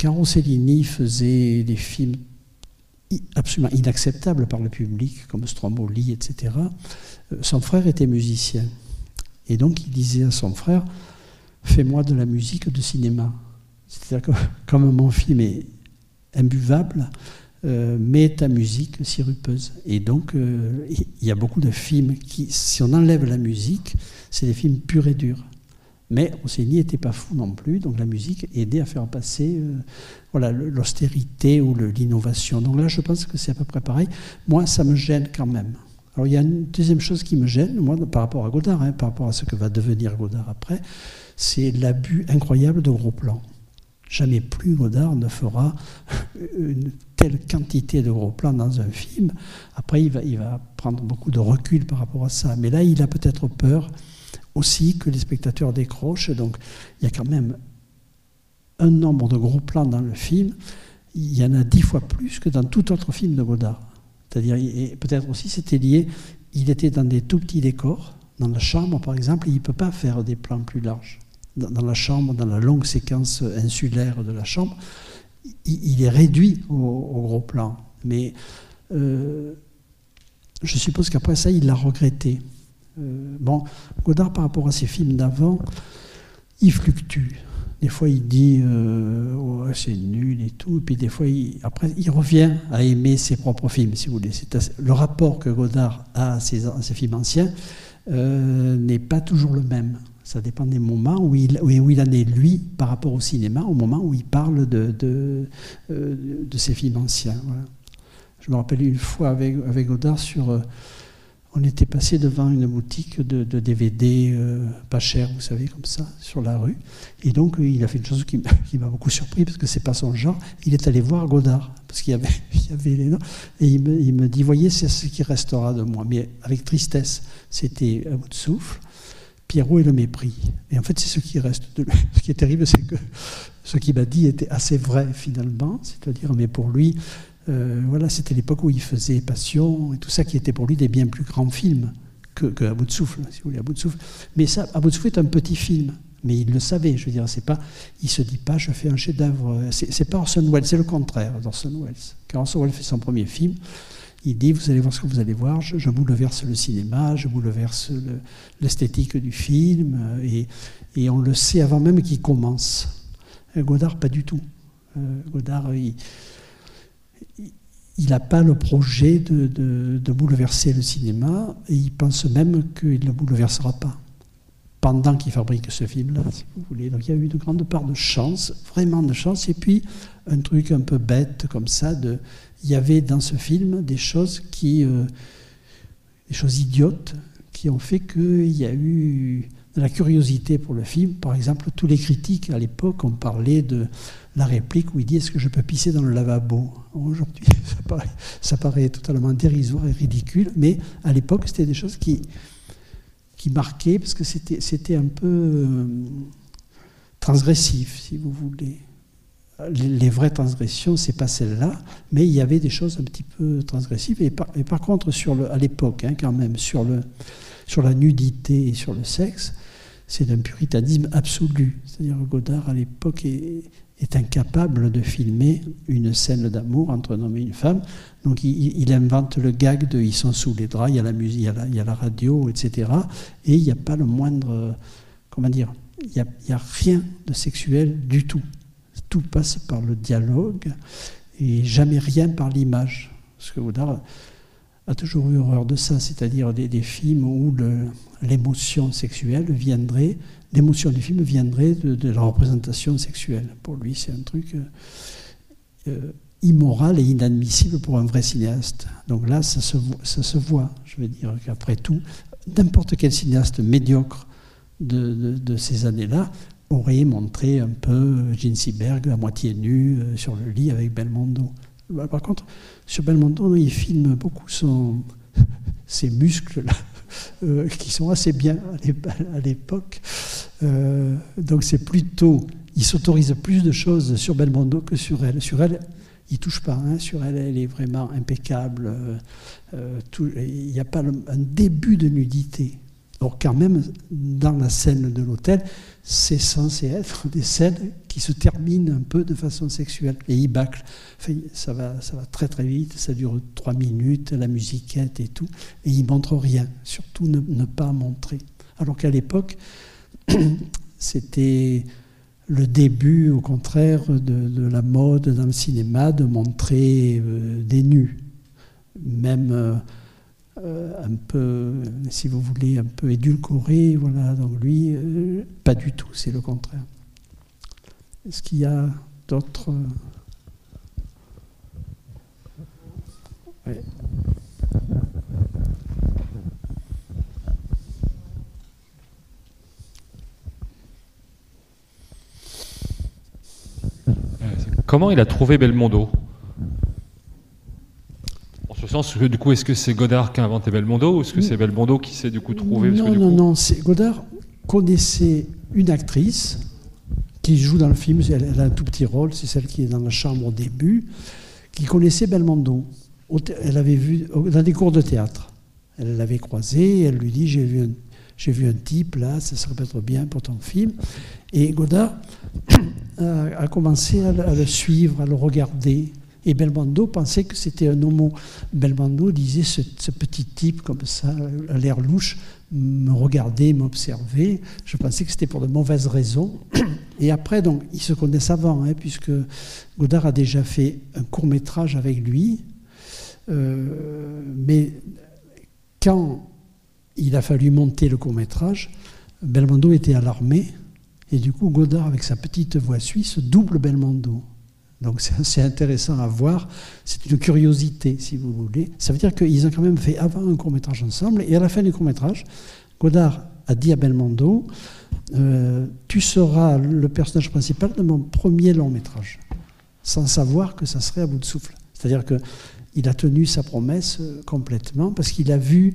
quand Rossellini faisait des films absolument inacceptables par le public, comme Stromboli, etc., euh, son frère était musicien. Et donc il disait à son frère Fais-moi de la musique de cinéma. C'est-à-dire que comme mon film est imbuvable, euh, met ta musique sirupeuse. Et donc, euh, il y a beaucoup de films qui, si on enlève la musique, c'est des films purs et durs. Mais Rossini n'était pas fou non plus, donc la musique aidait à faire passer euh, voilà, l'austérité ou l'innovation. Donc là, je pense que c'est à peu près pareil. Moi, ça me gêne quand même. Alors il y a une deuxième chose qui me gêne, moi, par rapport à Godard, hein, par rapport à ce que va devenir Godard après, c'est l'abus incroyable de gros plans. Jamais plus Godard ne fera [LAUGHS] une telle quantité de gros plans dans un film. Après, il va, prendre beaucoup de recul par rapport à ça. Mais là, il a peut-être peur aussi que les spectateurs décrochent. Donc, il y a quand même un nombre de gros plans dans le film. Il y en a dix fois plus que dans tout autre film de Godard. C'est-à-dire, peut-être aussi c'était lié, il était dans des tout petits décors. Dans la chambre, par exemple, il ne peut pas faire des plans plus larges dans la chambre, dans la longue séquence insulaire de la chambre, il, est réduit au, gros plan. Mais euh, je suppose qu'après ça, il l'a regretté. Euh, bon, Godard, par rapport à ses films d'avant, il fluctue. Des fois, il dit euh, oh, c'est nul et tout, puis des fois, après, il revient à aimer ses propres films, si vous voulez. le rapport que Godard a à ses films anciens n'est pas toujours le même. Ça dépend des moments où il, où il en est, lui, par rapport au cinéma, au moment où il parle de, de, euh, de ses films anciens. Je me rappelle une fois avec, avec Godard sur. Euh, on était passé devant une boutique de, DVD euh, pas cher, vous savez, comme ça, sur la rue. Et donc, il a fait une chose qui, m'a beaucoup surpris, parce que c'est pas son genre. Il est allé voir Godard, parce qu'il y avait, [LAUGHS] il avait les noms. Et il me, il me dit Voyez, c'est ce qui restera de moi. Mais avec tristesse, c'était à bout de souffle. Pierrot et le mépris. Et en fait, c'est ce qui reste de lui. [LAUGHS] Ce qui est terrible, c'est que ce qu'il m'a dit était assez vrai, finalement. C'est-à-dire, mais pour lui, euh, voilà, c'était l'époque où il faisait Passion et tout ça, qui était pour lui des bien plus grands films que, que bout de souffle, si vous voulez, à bout de souffle. Mais ça, à bout de souffle est un petit film. Mais il le savait, je veux dire, c'est pas, il se dit pas, je fais un chef-d'œuvre. C'est pas Orson Welles, c'est le contraire d'Orson Welles. Quand Orson Welles fait son premier film, il dit, vous allez voir ce que vous allez voir, je, bouleverse le cinéma, je bouleverse l'esthétique du film, et, et, on le sait avant même qu'il commence. Godard, pas du tout. Euh, Godard, il, n'a pas le projet de, bouleverser le cinéma et il pense même qu'il ne le bouleversera pas pendant qu'il fabrique ce film-là, si vous voulez. Donc il y a eu une grande part de chance, vraiment de chance, et puis un truc un peu bête comme ça, de, il y avait dans ce film des choses qui, euh, des choses idiotes, qui ont fait qu'il y a eu de la curiosité pour le film. Par exemple, tous les critiques à l'époque ont parlé de la réplique où il dit Est-ce que je peux pisser dans le lavabo? Aujourd'hui, [LAUGHS] ça paraît, totalement dérisoire et ridicule, mais à l'époque, c'était des choses qui, qui marquaient, parce que c'était un peu euh, transgressif, si vous voulez. Les, vraies transgressions, c'est pas celle-là, mais il y avait des choses un petit peu transgressives. Et par, contre, à l'époque, hein, quand même, sur, la nudité et sur le sexe, c'est d'un puritanisme absolu. C'est-à-dire Godard, à l'époque, est, incapable de filmer une scène d'amour entre un homme et une femme. Donc il, invente le gag de ils sont sous les draps, il y a la radio, etc. Et il n'y a pas le moindre, comment dire, il n'y a, rien de sexuel du tout. Tout passe par le dialogue et jamais rien par l'image. Parce que Godard a toujours eu horreur de ça, c'est-à-dire des, films où l'émotion sexuelle viendrait l'émotion du film viendrait de, la représentation sexuelle. Pour lui, c'est un truc euh, euh, immoral et inadmissible pour un vrai cinéaste. Donc là, ça se voit. Je veux dire qu'après tout, n'importe quel cinéaste médiocre de, ces années-là aurait montré un peu Gene Seberg à moitié nu euh, sur le lit avec Belmondo. Bah, par contre, sur Belmondo, il filme beaucoup son, [LAUGHS] ses muscles-là. [LAUGHS] Euh, qui sont assez bien à l'époque. Euh, donc c'est plutôt, il s'autorise plus de choses sur Belmondo que sur elle. Sur elle, il touche pas. Hein. Sur elle, elle est vraiment impeccable. Il n'y a pas un début de nudité. Or, quand même, dans la scène de l'hôtel, c'est censé être [LAUGHS] des scènes qui se terminent un peu de façon sexuelle. Et il bâcle. ça, va, ça va très très vite, ça dure trois minutes, la musiquette et tout. Et il montre rien, surtout ne, pas montrer. Alors qu'à l'époque, [CLEARS THROAT] c'était le début, au contraire, de, la mode dans le cinéma de montrer euh, des nus. Même. Euh, un peu, si vous voulez, un peu édulcoré. Voilà, donc lui, euh, pas du tout, c'est le contraire. Est-ce qu'il y a d'autres? Comment il a trouvé Belmondo? Sens que du coup, est-ce que c'est Godard qui a inventé Belmondo ou est-ce que c'est Belmondo qui s'est du coup trouvé? Non, non, non, c'est Godard connaissait une actrice qui joue dans le film, elle, a un tout petit rôle, c'est celle qui est dans la chambre au début, qui connaissait Belmondo. Elle avait vu dans des cours de théâtre. Elle l'avait croisé, elle lui dit J'ai vu, un, j'ai vu un type là, ça serait peut-être bien pour ton film. Et Godard [CLEARS THROAT] a, commencé à, le suivre, à le regarder. Et Belmondo pensait que c'était un homo. Belmondo disait ce, petit type comme ça, à l'air louche, me regardait, m'observait. Je pensais que c'était pour de mauvaises raisons. [CLEARS THROAT] Et après, donc, ils se connaissent avant, hein, puisque Godard a déjà fait un court métrage avec lui. Euh, mais quand il a fallu monter le court métrage, Belmondo était à l'armée. Et du coup, Godard, avec sa petite voix suisse, double Belmondo. Donc c'est intéressant à voir. C'est une curiosité, si vous voulez. Ça veut dire qu'ils ont quand même fait avant un court métrage ensemble, et à la fin du court métrage, Godard a dit à Belmondo euh, Tu seras le personnage principal de mon premier long métrage, sans savoir que ça serait à bout de souffle. C'est-à-dire qu'il a tenu sa promesse complètement parce qu'il a vu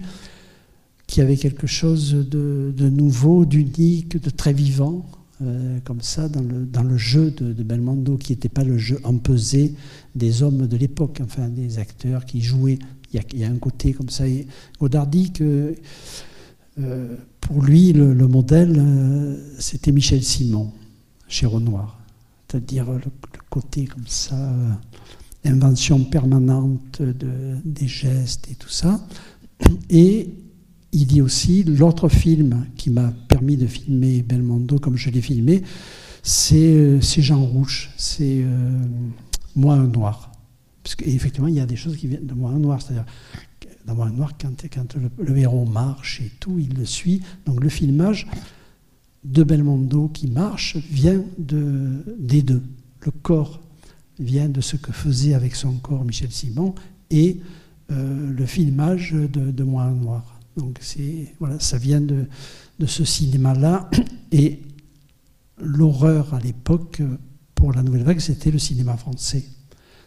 qu'il y avait quelque chose de, nouveau, d'unique, de très vivant, euh, comme ça, dans le, dans le jeu de, Belmondo, qui n'était pas le jeu empesé des hommes de l'époque, enfin des acteurs qui jouaient. Il y, a, un côté comme ça. Godard dit que euh, pour lui, le, modèle, euh, c'était Michel Simon, chez Renoir. C'est-à-dire le, côté comme ça, invention permanente de, des gestes et tout ça. Et il dit aussi, l'autre film qui m'a permis de filmer Belmondo comme je l'ai filmé, c'est euh, Jean Rouge, c'est euh, Moi un noir. Parce qu'effectivement, il y a des choses qui viennent de Moi un noir, c'est-à-dire dans Moi un noir, quand, le, héros marche et tout, il le suit. Donc le filmage de Belmondo qui marche vient de, des deux. Le corps vient de ce que faisait avec son corps Michel Simon et euh, le filmage de, de Moi un noir. Donc voilà, ça vient de, ce cinéma-là. [COUGHS] Et l'horreur à l'époque, pour la nouvelle vague, c'était le cinéma français.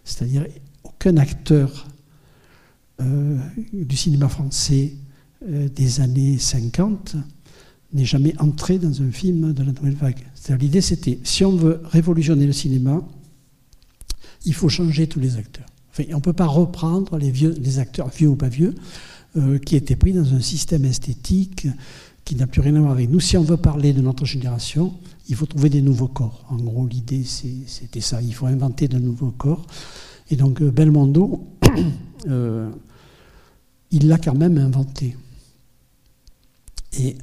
C'est-à-dire aucun acteur euh, du cinéma français euh, des années 50 n'est jamais entré dans un film de la nouvelle vague. l'idée c'était, si on veut révolutionner le cinéma, il faut changer tous les acteurs. on ne peut pas reprendre les, les acteurs, vieux ou pas vieux, euh, qui étaient pris dans un système esthétique qui n'a plus rien à voir avec nous. Si on veut parler de notre génération, il faut trouver des nouveaux corps. En gros, l'idée, c'était ça. Il faut inventer de nouveaux corps. Et donc, euh, Belmondo, [COUGHS] euh, il l'a quand même inventé. Et,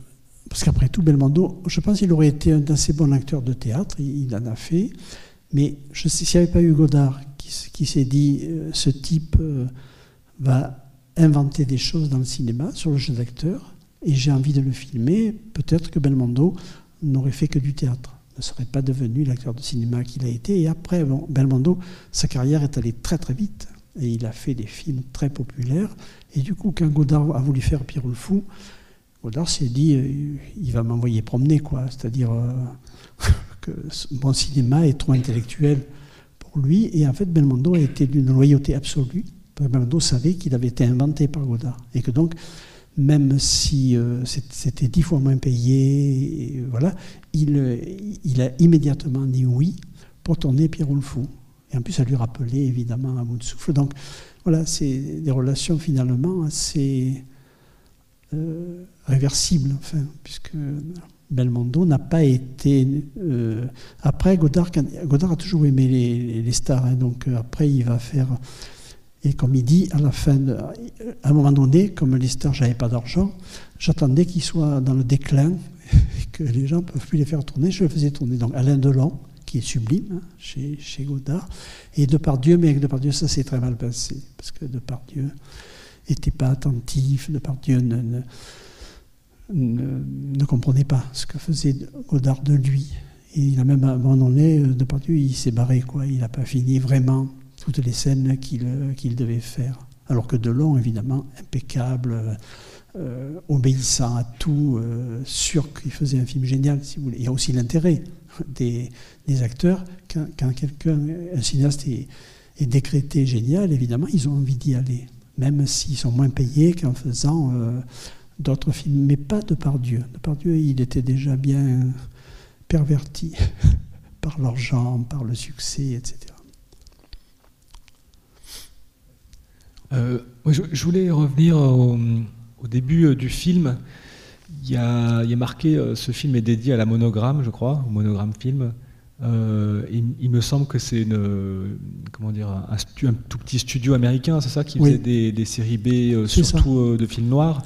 parce qu'après tout, Belmondo, je pense qu'il aurait été un assez bon acteur de théâtre, il, en a fait. Mais s'il n'y avait pas eu Godard qui s'est dit, ce type va inventer des choses dans le cinéma sur le jeu d'acteur, et j'ai envie de le filmer, peut-être que Belmondo n'aurait fait que du théâtre, ne serait pas devenu l'acteur de cinéma qu'il a été. Et après, Belmondo, sa carrière est allée très très vite, et il a fait des films très populaires. Et du coup, quand Godard a voulu faire Pierrot le Fou, Godard s'est dit, euh, il va m'envoyer promener, quoi. C'est-à-dire euh, [LAUGHS] que mon cinéma est trop intellectuel pour lui. Et en fait, Belmondo a été d'une loyauté absolue. Belmondo savait qu'il avait été inventé par Godard. Et que donc, même si euh, c'était dix fois moins payé, voilà, il, il, a immédiatement dit oui pour tourner Pierrot le Fou. Et en plus, ça lui rappelait évidemment un bout de souffle. Donc, voilà, c'est des relations finalement assez euh, réversibles, puisque Belmondo n'a pas été. Euh, après, Godard, Godard a toujours aimé les, les stars, hein, donc après, il va faire et comme il dit, à la fin, à un moment donné, comme les stars, j'avais pas d'argent, j'attendais qu'ils soient dans le déclin, [LAUGHS] et que les gens ne peuvent plus les faire tourner, je le faisais tourner. Donc Alain Delon, qui est sublime hein, chez, chez, Godard, et Depardieu, mais avec Depardieu, ça s'est très mal passé, parce que Depardieu n'était pas attentif, Depardieu ne, ne, ne, ne, comprenait pas ce que faisait Godard de lui. Et il a même abandonné, Depardieu, il s'est barré, quoi, il n'a pas fini vraiment toutes les scènes qu'il devait faire. Alors que Delon, évidemment, impeccable, euh, obéissant à tout, euh, sûr qu'il faisait un film génial, si vous voulez. Il y a aussi l'intérêt des, acteurs. Quand, quelqu'un, un cinéaste est, décrété génial, évidemment, ils ont envie d'y aller, même s'ils sont moins payés qu'en faisant euh, d'autres films, mais pas de Pardieu. De Pardieu, il était déjà bien perverti [LAUGHS] par l'argent, par le succès, etc. Euh, je, voulais revenir au, début euh, du film. Il y a, marqué, euh, ce film est dédié à la monogramme, je crois, au monogramme film. il, me semble que c'est une, comment dire, un, tout petit studio américain, c'est ça, qui faisait des, séries B, surtout de films noirs.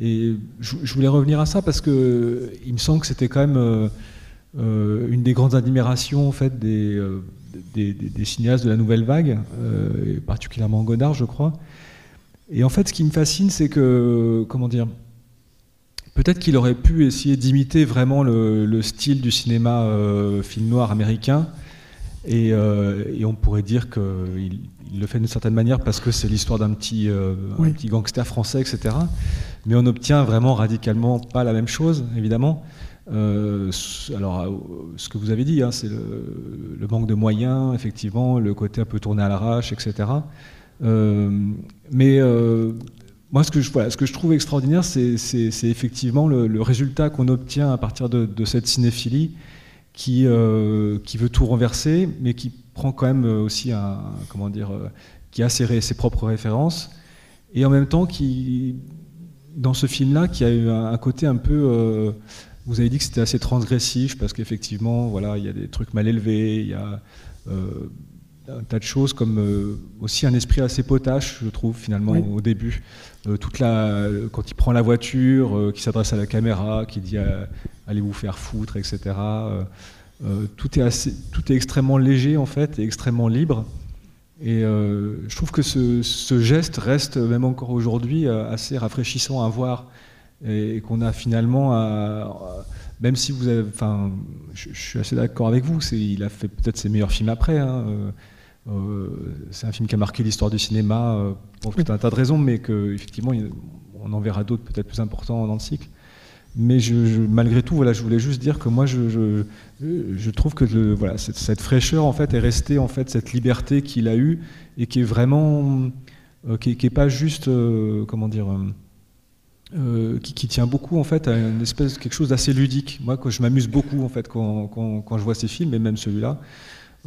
Et je, voulais revenir à ça parce que il me semble que c'était quand même une des grandes admirations en fait des des, cinéastes de la nouvelle vague, euh, particulièrement Godard, je crois. Et en fait, ce qui me fascine, c'est que, comment dire, peut-être qu'il aurait pu essayer d'imiter vraiment le, style du cinéma euh, film noir américain, Et, euh, et on pourrait dire qu'il il le fait d'une certaine manière parce que c'est l'histoire d'un petit, Oui. petit gangster français, etc. Mais on obtient vraiment radicalement pas la même chose, évidemment. Euh, alors, euh, ce que vous avez dit, hein, c'est le, manque de moyens, effectivement, le côté un peu tourné à l'arrache, etc. Euh, mais moi, ce que, je, trouve extraordinaire, c'est effectivement le, résultat qu'on obtient à partir de, cette cinéphilie qui, veut tout renverser, mais qui prend quand même aussi un, comment dire, qui a ses, propres références, et en même temps qui, dans ce film-là, qui a eu un, côté un peu, vous avez dit que c'était assez transgressif parce qu'effectivement, voilà, il y a des trucs mal élevés, il y a euh, un tas de choses comme euh, aussi un esprit assez potache, je trouve finalement Oui. au début. Euh, toute la, quand il prend la voiture, qui s'adresse à la caméra, qui dit allez vous faire foutre, etc. Tout est assez, tout est extrêmement léger en fait et extrêmement libre. Et je trouve que ce, ce geste reste même encore aujourd'hui assez rafraîchissant à voir et, qu'on a finalement, à- à- même si vous avez, enfin, je, je suis assez d'accord avec vous, il a fait peut-être ses meilleurs films après. hein, euh, euh, c'est un film qui a marqué l'histoire du cinéma euh, pour tout un tas de raisons, mais que effectivement, il- on en verra d'autres peut-être plus importants dans le cycle. Mais je, je- malgré tout, voilà, je voulais juste dire que moi, je, trouve que le, voilà, cette, cette fraîcheur en fait est restée en fait cette liberté qu'il a eue et qui est vraiment, euh, qui, qui est pas juste, comment dire, euh, qui, tient beaucoup en fait à une espèce quelque chose d'assez ludique. Moi, je m'amuse beaucoup en fait quand, quand, je vois ces films et même celui-là.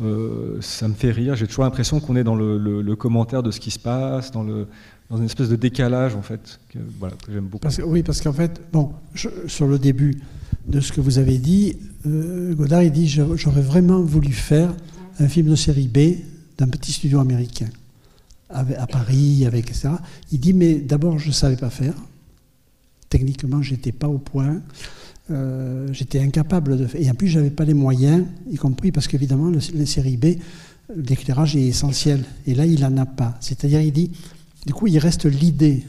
euh, ça me fait rire. J'ai toujours l'impression qu'on est dans le, commentaire de ce qui se passe, dans, une espèce de décalage en fait, que, voilà, que j'aime beaucoup. Oui, parce qu'en fait, bon, sur le début de ce que vous avez dit, euh, Godard, il dit J'aurais vraiment voulu faire un film de série B d'un petit studio américain, à Paris, avec etc. Il dit Mais d'abord, je savais pas faire. Techniquement, j'étais pas au point. Euh, j'étais incapable de faire. Et en plus, j'avais pas les moyens, y compris parce qu'évidemment, le- les séries B, l'éclairage est essentiel. Et là, il en a pas. C'est-à-dire, il dit, du coup, il reste l'idée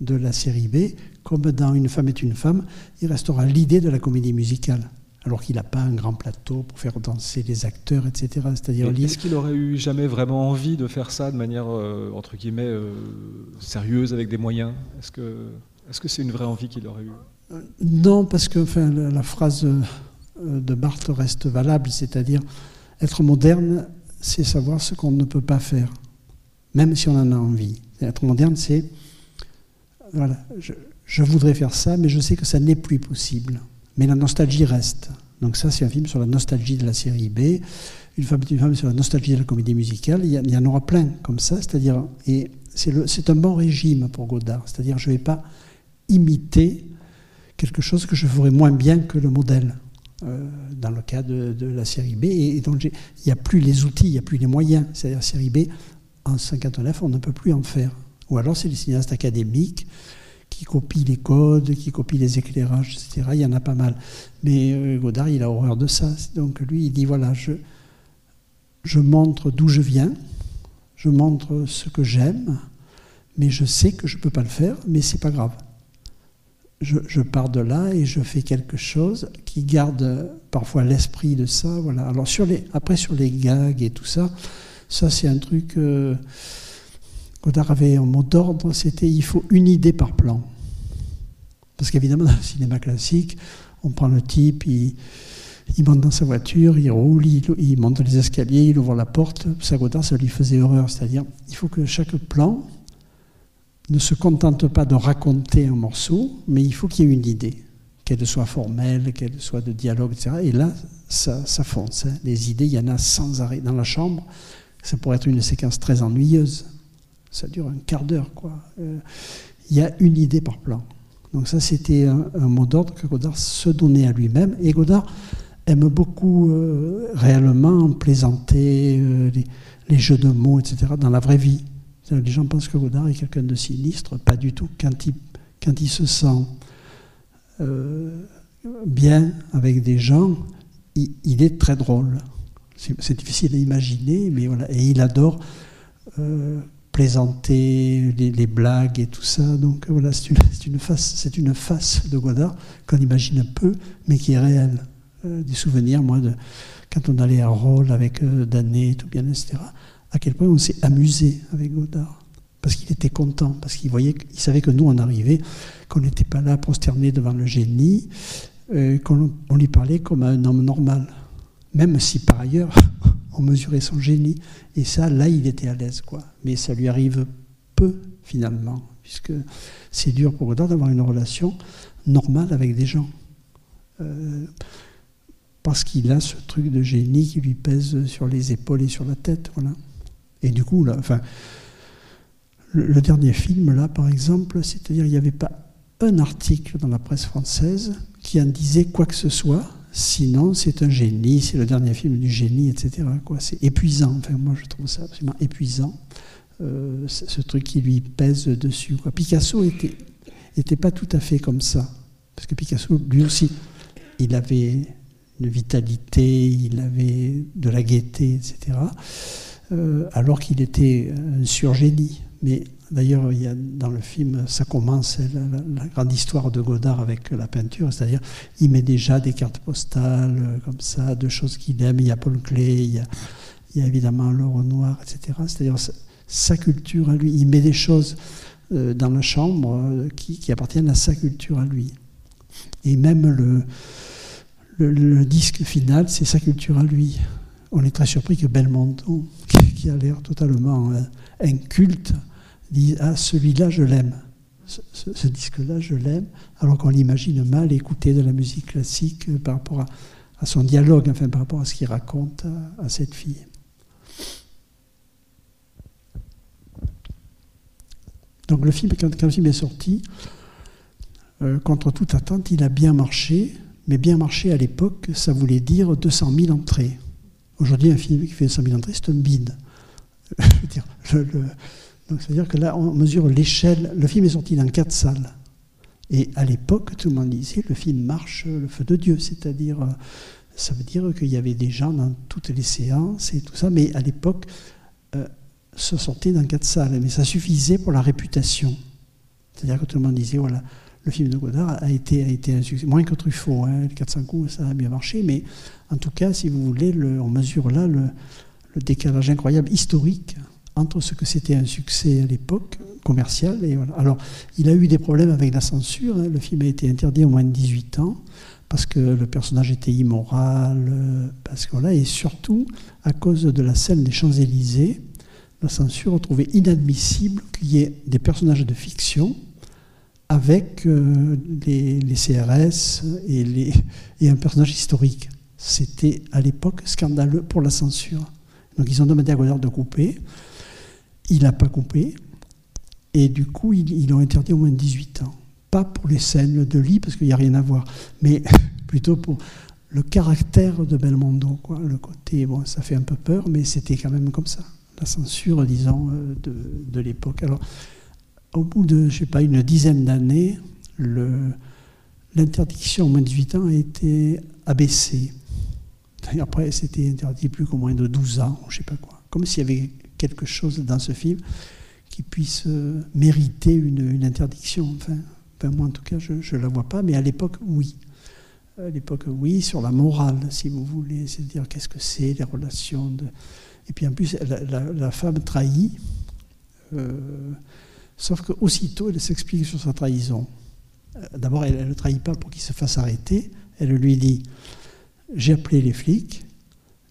de la série B, comme dans Une femme est une femme, il restera l'idée de la comédie musicale. Alors qu'il n'a pas un grand plateau pour faire danser les acteurs, etc. C'est-à-dire, Et Est-ce qu'il aurait eu jamais vraiment envie de faire ça de manière euh, entre guillemets euh, sérieuse avec des moyens? Est-ce que est-ce que c'est une vraie envie qu'il aurait eu Non, parce que enfin, la, phrase euh, de Barthes reste valable, c'est-à-dire être moderne, c'est savoir ce qu'on ne peut pas faire, même si on en a envie. Être moderne, c'est voilà, je, voudrais faire ça, mais je sais que ça n'est plus possible. Mais la nostalgie reste. Donc ça, c'est un film sur la nostalgie de la série B. Une femme une femme sur la nostalgie de la comédie musicale. Il y, il y en aura plein comme ça, c'est-à-dire et c'est un bon régime pour Godard. C'est-à-dire, je ne vais pas imiter quelque chose que je ferais moins bien que le modèle, euh, dans le cas de, la série B. Et, donc, il n'y a plus les outils, il n'y a plus les moyens. C'est-à-dire, série B, en 59, on ne peut plus en faire. Ou alors, c'est les cinéastes académiques qui copient les codes, qui copient les éclairages, etc. Il y en a pas mal. Mais euh, Godard, il a horreur de ça. Donc, lui, il dit voilà, je, je montre d'où je viens, je montre ce que j'aime, mais je sais que je ne peux pas le faire, mais c'est pas grave je, pars de là et je fais quelque chose qui garde parfois l'esprit de ça. Voilà. Alors sur les, après sur les gags et tout ça, ça c'est un truc. Euh, Godard avait un mot d'ordre, c'était il faut une idée par plan. Parce qu'évidemment dans le cinéma classique, on prend le type, il, il monte dans sa voiture, il roule, il, il monte les escaliers, il ouvre la porte. Ça Godard, ça lui faisait horreur. C'est-à-dire, il faut que chaque plan ne se contente pas de raconter un morceau, mais il faut qu'il y ait une idée, qu'elle soit formelle, qu'elle soit de dialogue, etc. Et là, ça, ça fonce. hein. Les idées, il y en a sans arrêt. Dans la chambre, ça pourrait être une séquence très ennuyeuse. Ça dure un quart d'heure, quoi. Euh, il y a une idée par plan. Donc ça, c'était un, mot d'ordre que Godard se donnait à lui-même. Et Godard aime beaucoup euh, réellement plaisanter euh, les jeux de mots, etc., dans la vraie vie. Les gens pensent que Godard est quelqu'un de sinistre, pas du tout. Quand il, se sent euh, bien avec des gens, il, est très drôle. C'est difficile à imaginer, mais voilà. Et il adore euh, plaisanter les, blagues et tout ça. Donc voilà, c'est une, face, de Godard qu'on imagine peu, mais qui est réelle. Euh, des souvenirs, moi, de quand on allait à Roll avec Danet, tout bien, etc., à quel point on s'est amusé avec Godard. Parce qu'il était content, parce qu'il voyait, il savait que nous, on arrivait, qu'on n'était pas là prosterné devant le génie, euh, qu'on on lui parlait comme à un homme normal. Même si par ailleurs, [LAUGHS] on mesurait son génie. Et ça, là, il était à l'aise, quoi. Mais ça lui arrive peu, finalement, puisque c'est dur pour Godard d'avoir une relation normale avec des gens. Euh, parce qu'il a ce truc de génie qui lui pèse sur les épaules et sur la tête. Voilà. Et du coup, le, dernier film, là, par exemple, c'est-à-dire il n'y avait pas un article dans la presse française qui en disait quoi que ce soit, sinon c'est un génie, c'est le dernier film du génie, etc. C'est épuisant, enfin, moi je trouve ça absolument épuisant, euh, ce truc qui lui pèse dessus. Picasso était, était pas tout à fait comme ça, parce que Picasso, lui aussi, il avait une vitalité, il avait de la gaieté, etc. Euh, alors qu'il était un surgénie. Mais d'ailleurs, il y a dans le film, ça commence la, la- grande histoire de Godard avec la peinture, c'est-à-dire il met déjà des cartes postales euh, comme ça, de choses qu'il aime. Il y a Paul Klee, il y a, évidemment le Renoir, etc. C'est-à-dire sa, culture à lui. Il met des choses euh, dans la chambre euh, qui, appartiennent à sa culture à lui. Et même le disque final, c'est sa culture à lui. On est très surpris que Belmondo, qui, a l'air totalement euh, inculte, dise Ah, celui-là, je l'aime. Ce, disque-là, je l'aime, alors qu'on l'imagine mal écouter de la musique classique par rapport à, son dialogue, enfin par rapport à ce qu'il raconte à, cette fille. Donc le film, quand, quand le film est sorti, euh, contre toute attente, il a bien marché, mais bien marché à l'époque, ça voulait dire 200 000 entrées. Aujourd'hui, un film qui fait 200 000 entrées, c'est un bide. [LAUGHS] C'est-à-dire que là, on mesure l'échelle. Le film est sorti dans quatre salles. Et à l'époque, tout le monde disait le film marche le feu de Dieu. C'est-à-dire, euh, ça veut dire qu'il y avait des gens dans toutes les séances et tout ça. Mais à l'époque, euh, sortait dans quatre salles. Mais ça suffisait pour la réputation. C'est-à-dire que tout le monde disait voilà, le film de Godard a été, un succès. Moins que Truffaut, hein, les 400 coups, ça a bien marché. Mais en tout cas, si vous voulez, le- on mesure là le, décalage incroyable historique entre ce que c'était un succès à l'époque commercial. Alors, il a eu des problèmes avec la censure. hein. Le film a été interdit au moins de 18 ans parce que le personnage était immoral, parce que et surtout à cause de la scène des Champs-Élysées, la censure a trouvé inadmissible qu'il y ait des personnages de fiction avec euh, les, CRS et, un personnage historique. C'était à l'époque scandaleux pour la censure. Donc ils ont demandé à Godard de couper. Il n'a pas coupé. Et du coup, ils, l'ont interdit au moins de 18 ans. Pas pour les scènes de lit, parce qu'il n'y a rien à voir, mais [LAUGHS] plutôt pour le caractère de Belmondo. Quoi. Le côté, bon, ça fait un peu peur, mais c'était quand même comme ça. La censure, disons, euh, de, de l'époque. Alors, au bout de, je sais pas, une dizaine d'années, l'interdiction au moins de 18 ans a été abaissée. Et après, c'était interdit plus qu'au moins de 12 ans, je sais pas quoi. Comme s'il y avait quelque chose dans ce film qui puisse euh, mériter une, interdiction. Enfin, moi, en tout cas, je ne la vois pas, mais à l'époque, oui. À l'époque, oui, sur la morale, si vous voulez, c'est-à-dire qu'est-ce que c'est, les relations de... Et puis en plus, la, femme trahit, euh, sauf qu'aussitôt, elle s'explique sur sa trahison. Euh, D'abord, elle ne trahit pas pour qu'il se fasse arrêter, elle lui dit, j'ai appelé les flics,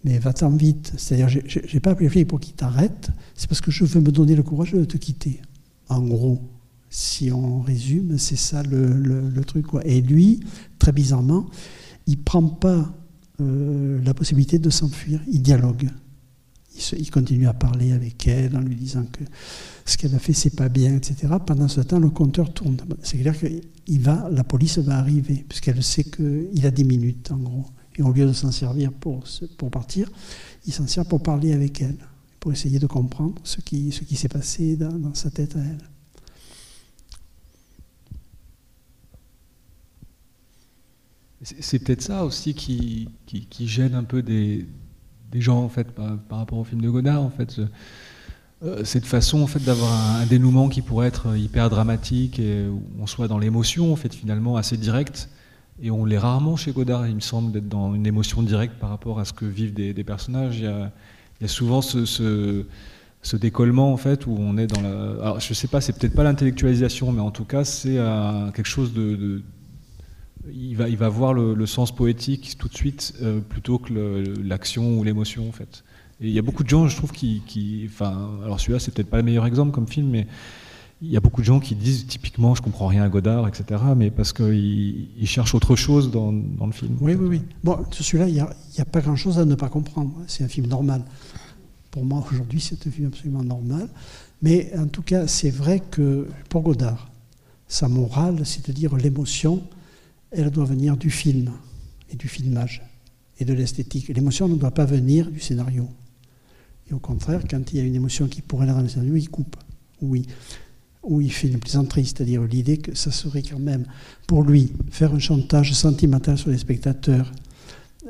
mais va-t'en vite. C'est-à-dire, j'ai- pas appelé les flics pour qu'ils t'arrêtent, c'est parce que je veux me donner le courage de te quitter. En gros, si on résume, c'est ça le, truc. Et lui, très bizarrement, il prend pas euh, la possibilité de s'enfuir, il dialogue. Il, continue à parler avec elle en lui disant que ce qu'elle a fait, c'est pas bien, etc. Pendant ce temps, le compteur tourne. C'est clair que va, la police va arriver, puisqu'elle sait qu'il a 10 minutes, en gros. Et au lieu de s'en servir pour, pour partir, il s'en sert pour parler avec elle, pour essayer de comprendre ce qui, ce qui s'est passé dans, sa tête à elle. C'est peut-être ça aussi qui, qui gêne un peu des, des gens en fait par, rapport au film de Godard en fait. Euh, cette façon en fait d'avoir un, dénouement qui pourrait être hyper dramatique et où on soit dans l'émotion en fait finalement assez direct Et on l'est rarement chez Godard, il me semble, d'être dans une émotion directe par rapport à ce que vivent des, personnages. Il y, a, souvent ce, décollement, en fait, où on est dans la. Alors, je sais pas, c'est peut-être pas l'intellectualisation, mais en tout cas, c'est euh, quelque chose de il, va, voir le, sens poétique tout de suite euh, plutôt que l'action ou l'émotion, en fait. Et il y a beaucoup de gens, je trouve, qui. enfin, alors celui-là, c'est peut-être pas le meilleur exemple comme film, mais il y a beaucoup de gens qui disent typiquement je comprends rien à Godard, etc. Mais parce qu'ils ils cherchent autre chose dans, le film. Oui, oui, oui. Bon, celui-là, il n'y a, a, pas grand-chose à ne pas comprendre. C'est un film normal. Pour moi, aujourd'hui, c'est un film absolument normal. Mais en tout cas, c'est vrai que pour Godard, sa morale, c'est-à-dire l'émotion, elle doit venir du film et du filmage et de l'esthétique. L'émotion ne doit pas venir du scénario. Et au contraire, quand il y a une émotion qui pourrait aller dans le scénario, il coupe. Oui où il fait une plaisanterie, c'est-à-dire l'idée que ça serait quand même, pour lui, faire un chantage sentimental sur les spectateurs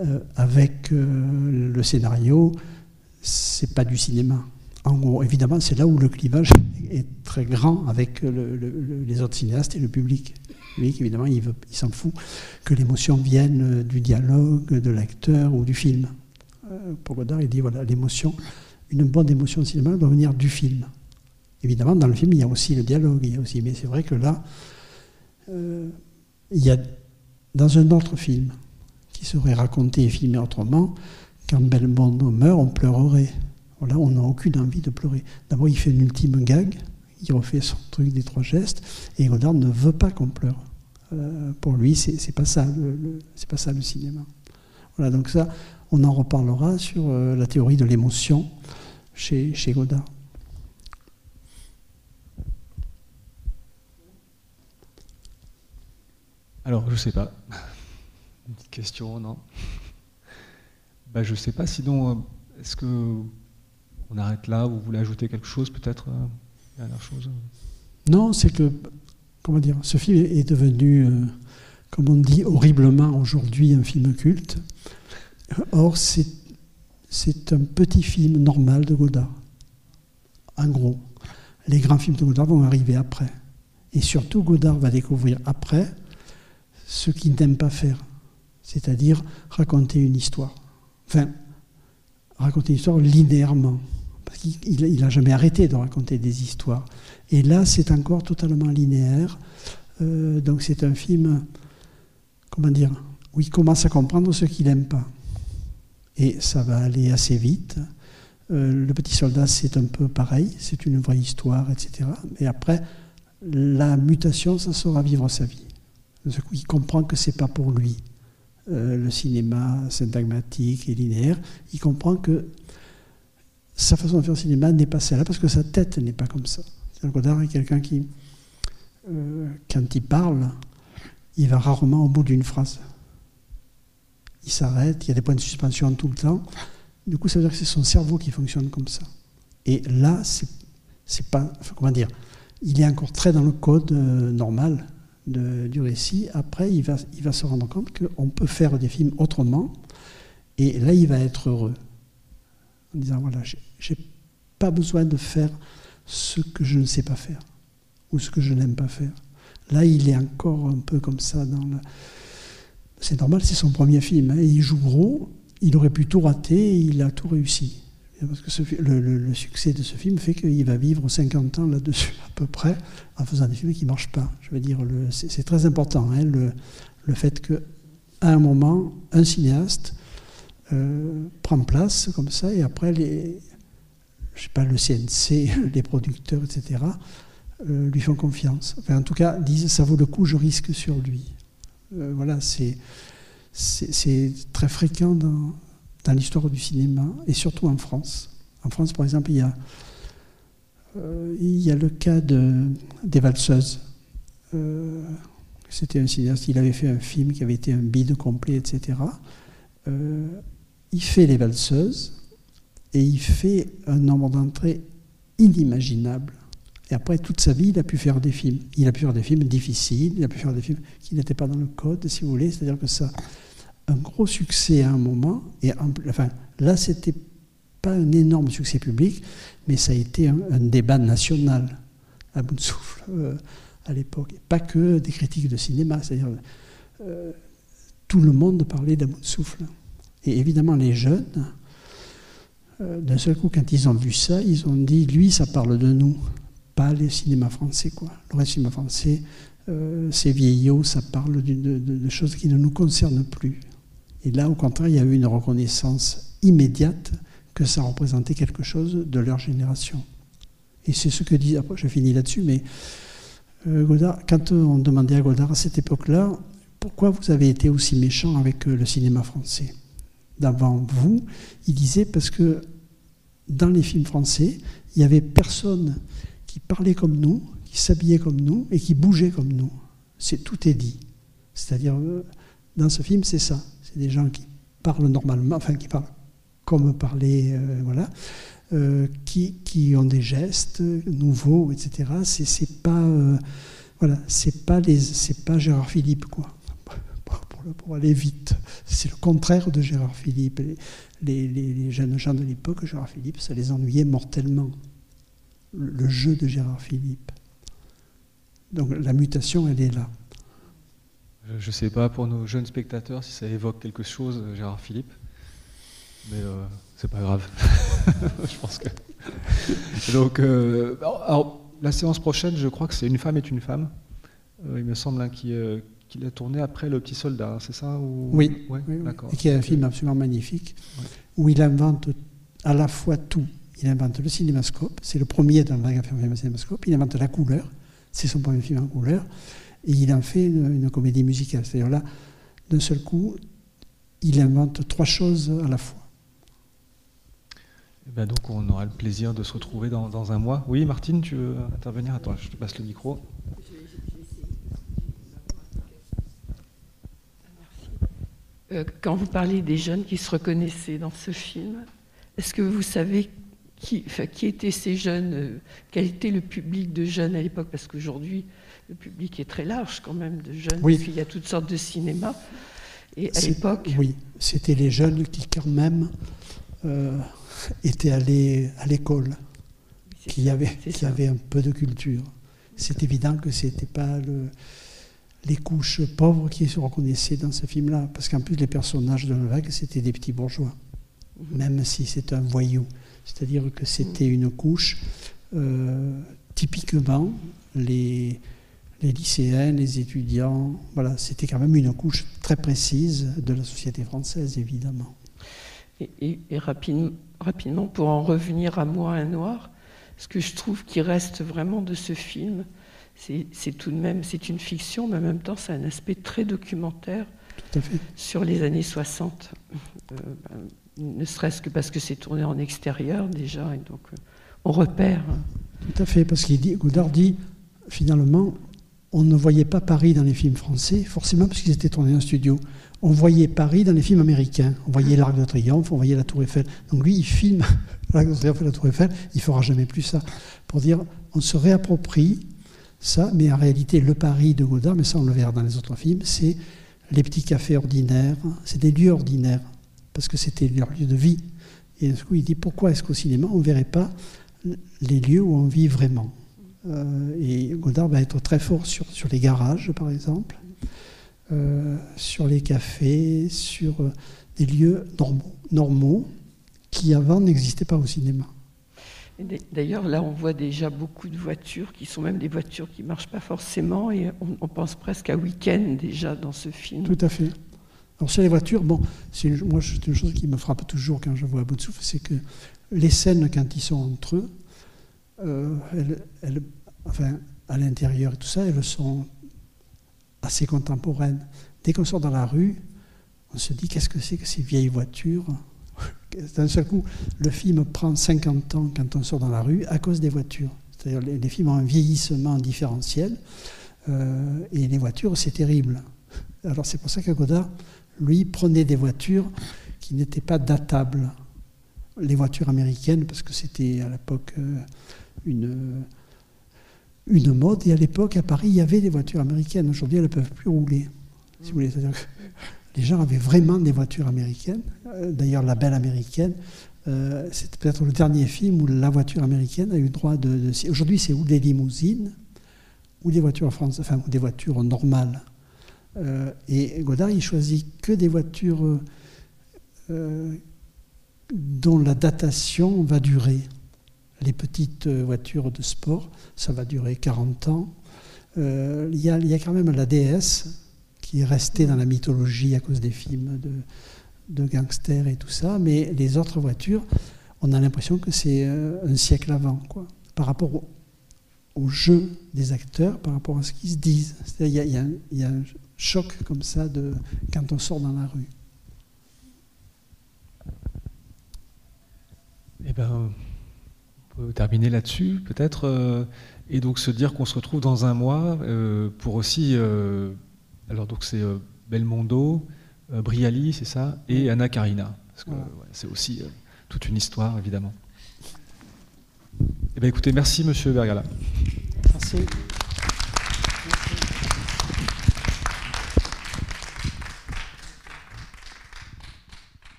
euh, avec euh, le scénario, c'est pas du cinéma. En gros, évidemment, c'est là où le clivage est très grand avec le, le, les autres cinéastes et le public. Évidemment, il, s'en fout que l'émotion vienne du dialogue, de l'acteur ou du film. Euh, pour Godard, il dit voilà, l'émotion, une bonne émotion de cinéma doit venir du film. Évidemment, dans le film, il y a aussi le dialogue, il y a aussi, mais c'est vrai que là, euh, il y a dans un autre film qui serait raconté et filmé autrement, quand Belmondo meurt, on pleurerait. Là, on n'a aucune envie de pleurer. D'abord, il fait une ultime gag, il refait son truc des trois gestes, et Godard ne veut pas qu'on pleure. Euh, pour lui, c'est pas ça, c'est pas ça le cinéma. Voilà, donc ça, on en reparlera sur euh, la théorie de l'émotion chez, chez Godard. Alors, je sais pas. [LAUGHS] Une petite question, non? Bah, Je sais pas, sinon, euh, est-ce que on arrête là? Vous voulez ajouter quelque chose, peut-être Dernière chose? Non, c'est que, comment dire, ce film est devenu, euh, comme on dit horriblement aujourd'hui, un film culte. Or, c'est, un petit film normal de Godard. En gros, les grands films de Godard vont arriver après. Et surtout, Godard va découvrir après ce qu'il n'aime pas faire, c'est-à-dire raconter une histoire. Enfin, raconter une histoire linéairement, parce qu'il n'a jamais arrêté de raconter des histoires. Et là, c'est encore totalement linéaire. Euh, donc c'est un film, comment dire, où il commence à comprendre ce qu'il n'aime pas. Et ça va aller assez vite. Euh, le petit soldat, c'est un peu pareil, c'est une vraie histoire, etc. Mais après, la mutation, ça sera vivre sa vie. Il comprend que c'est pas pour lui euh, le cinéma syntagmatique et linéaire. Il comprend que sa façon de faire le cinéma n'est pas celle-là parce que sa tête n'est pas comme ça. Godard est quelqu'un qui, euh, quand il parle, il va rarement au bout d'une phrase. Il s'arrête, il y a des points de suspension tout le temps. Du coup, ça veut dire que c'est son cerveau qui fonctionne comme ça. Et là, c'est pas, comment dire, il est encore très dans le code euh, normal du récit, après, il va, il va se rendre compte qu'on peut faire des films autrement, et là, il va être heureux. En disant, voilà, j'ai pas besoin de faire ce que je ne sais pas faire, ou ce que je n'aime pas faire. Là, il est encore un peu comme ça dans le... C'est normal, c'est son premier film. Hein, il joue gros, il aurait pu tout rater, et il a tout réussi. Parce que le, succès de ce film fait qu'il va vivre 50 ans là-dessus, à peu près, en faisant des films qui ne marchent pas. Je veux dire, c'est très important, hein, le, le, fait qu'à un moment, un cinéaste euh, prend place comme ça, et après, les, je sais pas, le CNC, [LAUGHS] les producteurs, etc., euh, lui font confiance. Enfin, en tout cas, disent ça vaut le coup, je risque sur lui. Euh, voilà, c'est très fréquent dans l'histoire du cinéma, et surtout en France. En France, par exemple, il y a, euh, le cas de, des valseuses. C'était un cinéaste, il avait fait un film qui avait été un bide complet, etc. Il fait les valseuses, et il fait un nombre d'entrées inimaginable. Et après, toute sa vie, il a pu faire des films. Il a pu faire des films difficiles, il a pu faire des films qui n'étaient pas dans le code, si vous voulez. C'est-à-dire que ça, un gros succès à un moment. Et enfin, là, c'était pas un énorme succès public, mais ça a été un, débat national à bout de souffle euh, à l'époque. Pas que des critiques de cinéma, c'est-à-dire euh, tout le monde parlait d'un bout de souffle. Et évidemment, les jeunes, d'un seul coup, quand ils ont vu ça, ils ont dit, lui, ça parle de nous, pas le cinéma français, quoi. Le cinéma français, euh, c'est vieillot, ça parle de, de, choses qui ne nous concernent plus. Et là, au contraire, il y a eu une reconnaissance immédiate que ça représentait quelque chose de leur génération. Et c'est ce que dit, après je finis là-dessus, mais euh, Godard, quand on demandait à Godard à cette époque-là, pourquoi vous avez été aussi méchant avec le cinéma français? D'avant vous, il disait parce que dans les films français, il n'y avait personne qui parlait comme nous, qui s'habillait comme nous et qui bougeait comme nous. C'est tout est dit. C'est-à-dire, euh, dans ce film, c'est ça. C'est des gens qui parlent normalement, enfin qui parlent comme parler, euh, voilà, euh, qui, ont des gestes nouveaux, etc. C'est pas, voilà, c'est pas les, c'est pas Gérard Philippe, quoi pour, aller vite. C'est le contraire de Gérard Philippe. Les, jeunes gens de l'époque, Gérard Philippe, ça les ennuyait mortellement. Le, jeu de Gérard Philippe. Donc la mutation, elle est là. Je ne sais pas pour nos jeunes spectateurs si ça évoque quelque chose, Gérard Philippe, mais euh, c'est pas grave. [LAUGHS] je pense que. [LAUGHS] Donc, euh, la séance prochaine, je crois que c'est Une femme est une femme. Euh, il me semble hein, qui, euh, qu'il a tourné après Le Petit Soldat, c'est ça Oui, d'accord. Et qui est un film absolument magnifique, où il invente à la fois tout. Il invente le cinémascope, c'est le premier dans le film cinémascope, il invente la couleur, c'est son premier film en couleur, et il en fait une, comédie musicale. C'est-à-dire là, d'un seul coup, il invente trois choses à la fois. Eh ben donc on aura le plaisir de se retrouver dans, dans un mois. Oui, Martine, tu veux intervenir? Attends, je te passe le micro. Quand vous parlez des jeunes qui se reconnaissaient dans ce film, est-ce que vous savez qui, qui étaient ces jeunes euh, Quel était le public de jeunes à l'époque? Parce qu'aujourd'hui, le public est très large quand même de jeunes, oui. parce qu'il y a toutes sortes de cinémas. Et à l'époque. Oui, c'était les jeunes qui, quand même, euh, étaient allés à l'école, qui, avaient, qui avaient un peu de culture. C'est évident que ce n'était pas le les couches pauvres qui se reconnaissaient dans ce film-là. Parce qu'en plus, les personnages de vague, c'était des petits bourgeois, mhm. même si c'est un voyou. C'est-à-dire que c'était une couche, euh, typiquement, les, les lycéens, les étudiants, voilà, c'était quand même une couche très précise de la société française, évidemment. Et, rapidement, rapidement, pour en revenir à Moi, un noir, ce que je trouve qui reste vraiment de ce film, c'est tout de même, c'est une fiction, mais en même temps, c'est un aspect très documentaire sur les années 60. Euh, ben, ne serait-ce que parce que c'est tourné en extérieur déjà, et donc euh, on repère. Tout à fait, parce qu'il dit, Godard dit, finalement, on ne voyait pas Paris dans les films français, forcément parce qu'ils étaient tournés en studio. On voyait Paris dans les films américains. On voyait l'Arc de Triomphe, on voyait la Tour Eiffel. Donc lui, il filme [LAUGHS] l'Arc de Triomphe et la Tour Eiffel, il fera jamais plus ça. Pour dire, on se réapproprie ça, mais en réalité, le Paris de Godard, mais ça on le verra dans les autres films, c'est les petits cafés ordinaires, c'est des lieux ordinaires, parce que c'était leur lieu de vie. Et du coup, il dit pourquoi est-ce qu'au cinéma, on ne verrait pas les lieux où on vit vraiment euh, Et Godard va être très fort sur, les garages, par exemple, euh, sur les cafés, sur euh, des lieux normaux qui avant n'existaient pas au cinéma. D'ailleurs, là, on voit déjà beaucoup de voitures qui sont même des voitures qui ne marchent pas forcément et on, pense presque à Week-end déjà dans ce film. Tout à fait. Alors, sur les voitures, bon, une, moi, c'est une chose qui me frappe toujours quand je vois bout de souffle, c'est que les scènes, quand ils sont entre eux, euh, elles, enfin, à l'intérieur et tout ça, elles sont assez contemporaines. Dès qu'on sort dans la rue, on se dit qu'est-ce que c'est que ces vieilles voitures? D'un seul coup, le film prend 50 ans quand on sort dans la rue à cause des voitures. C'est-à-dire les, les, films ont un vieillissement différentiel euh, et les voitures, c'est terrible. Alors c'est pour ça que Godard, lui, prenait des voitures qui n'étaient pas datables. Les voitures américaines, parce que c'était à l'époque euh, une, une mode, et à l'époque, à Paris, il y avait des voitures américaines. Aujourd'hui, elles ne peuvent plus rouler. Si vous voulez. Les gens avaient vraiment des voitures américaines. Euh, d'ailleurs, La Belle américaine, euh, c'est peut-être le dernier film où la voiture américaine a eu droit de. Aujourd'hui, c'est ou des limousines ou des voitures enfin, ou des voitures normales. Euh, et Godard, il choisit que des voitures euh, dont la datation va durer. Les petites voitures de sport, ça va durer 40 ans. Il y, a, y, a quand même la déesse qui est restée dans la mythologie à cause des films de, gangsters et tout ça, mais les autres voitures, on a l'impression que c'est un siècle avant, quoi, par rapport au, jeu des acteurs, par rapport à ce qu'ils se disent. Il y, a un choc comme ça de, quand on sort dans la rue. Eh ben, on peut terminer là-dessus, peut-être, euh, et donc se dire qu'on se retrouve dans un mois euh, pour aussi. Euh, alors, donc, c'est euh, Belmondo, Briali, c'est ça, et Anna Karina. Parce que ouais. Ouais, c'est aussi toute une histoire, évidemment. Eh bien, écoutez, merci, monsieur Bergala. Merci.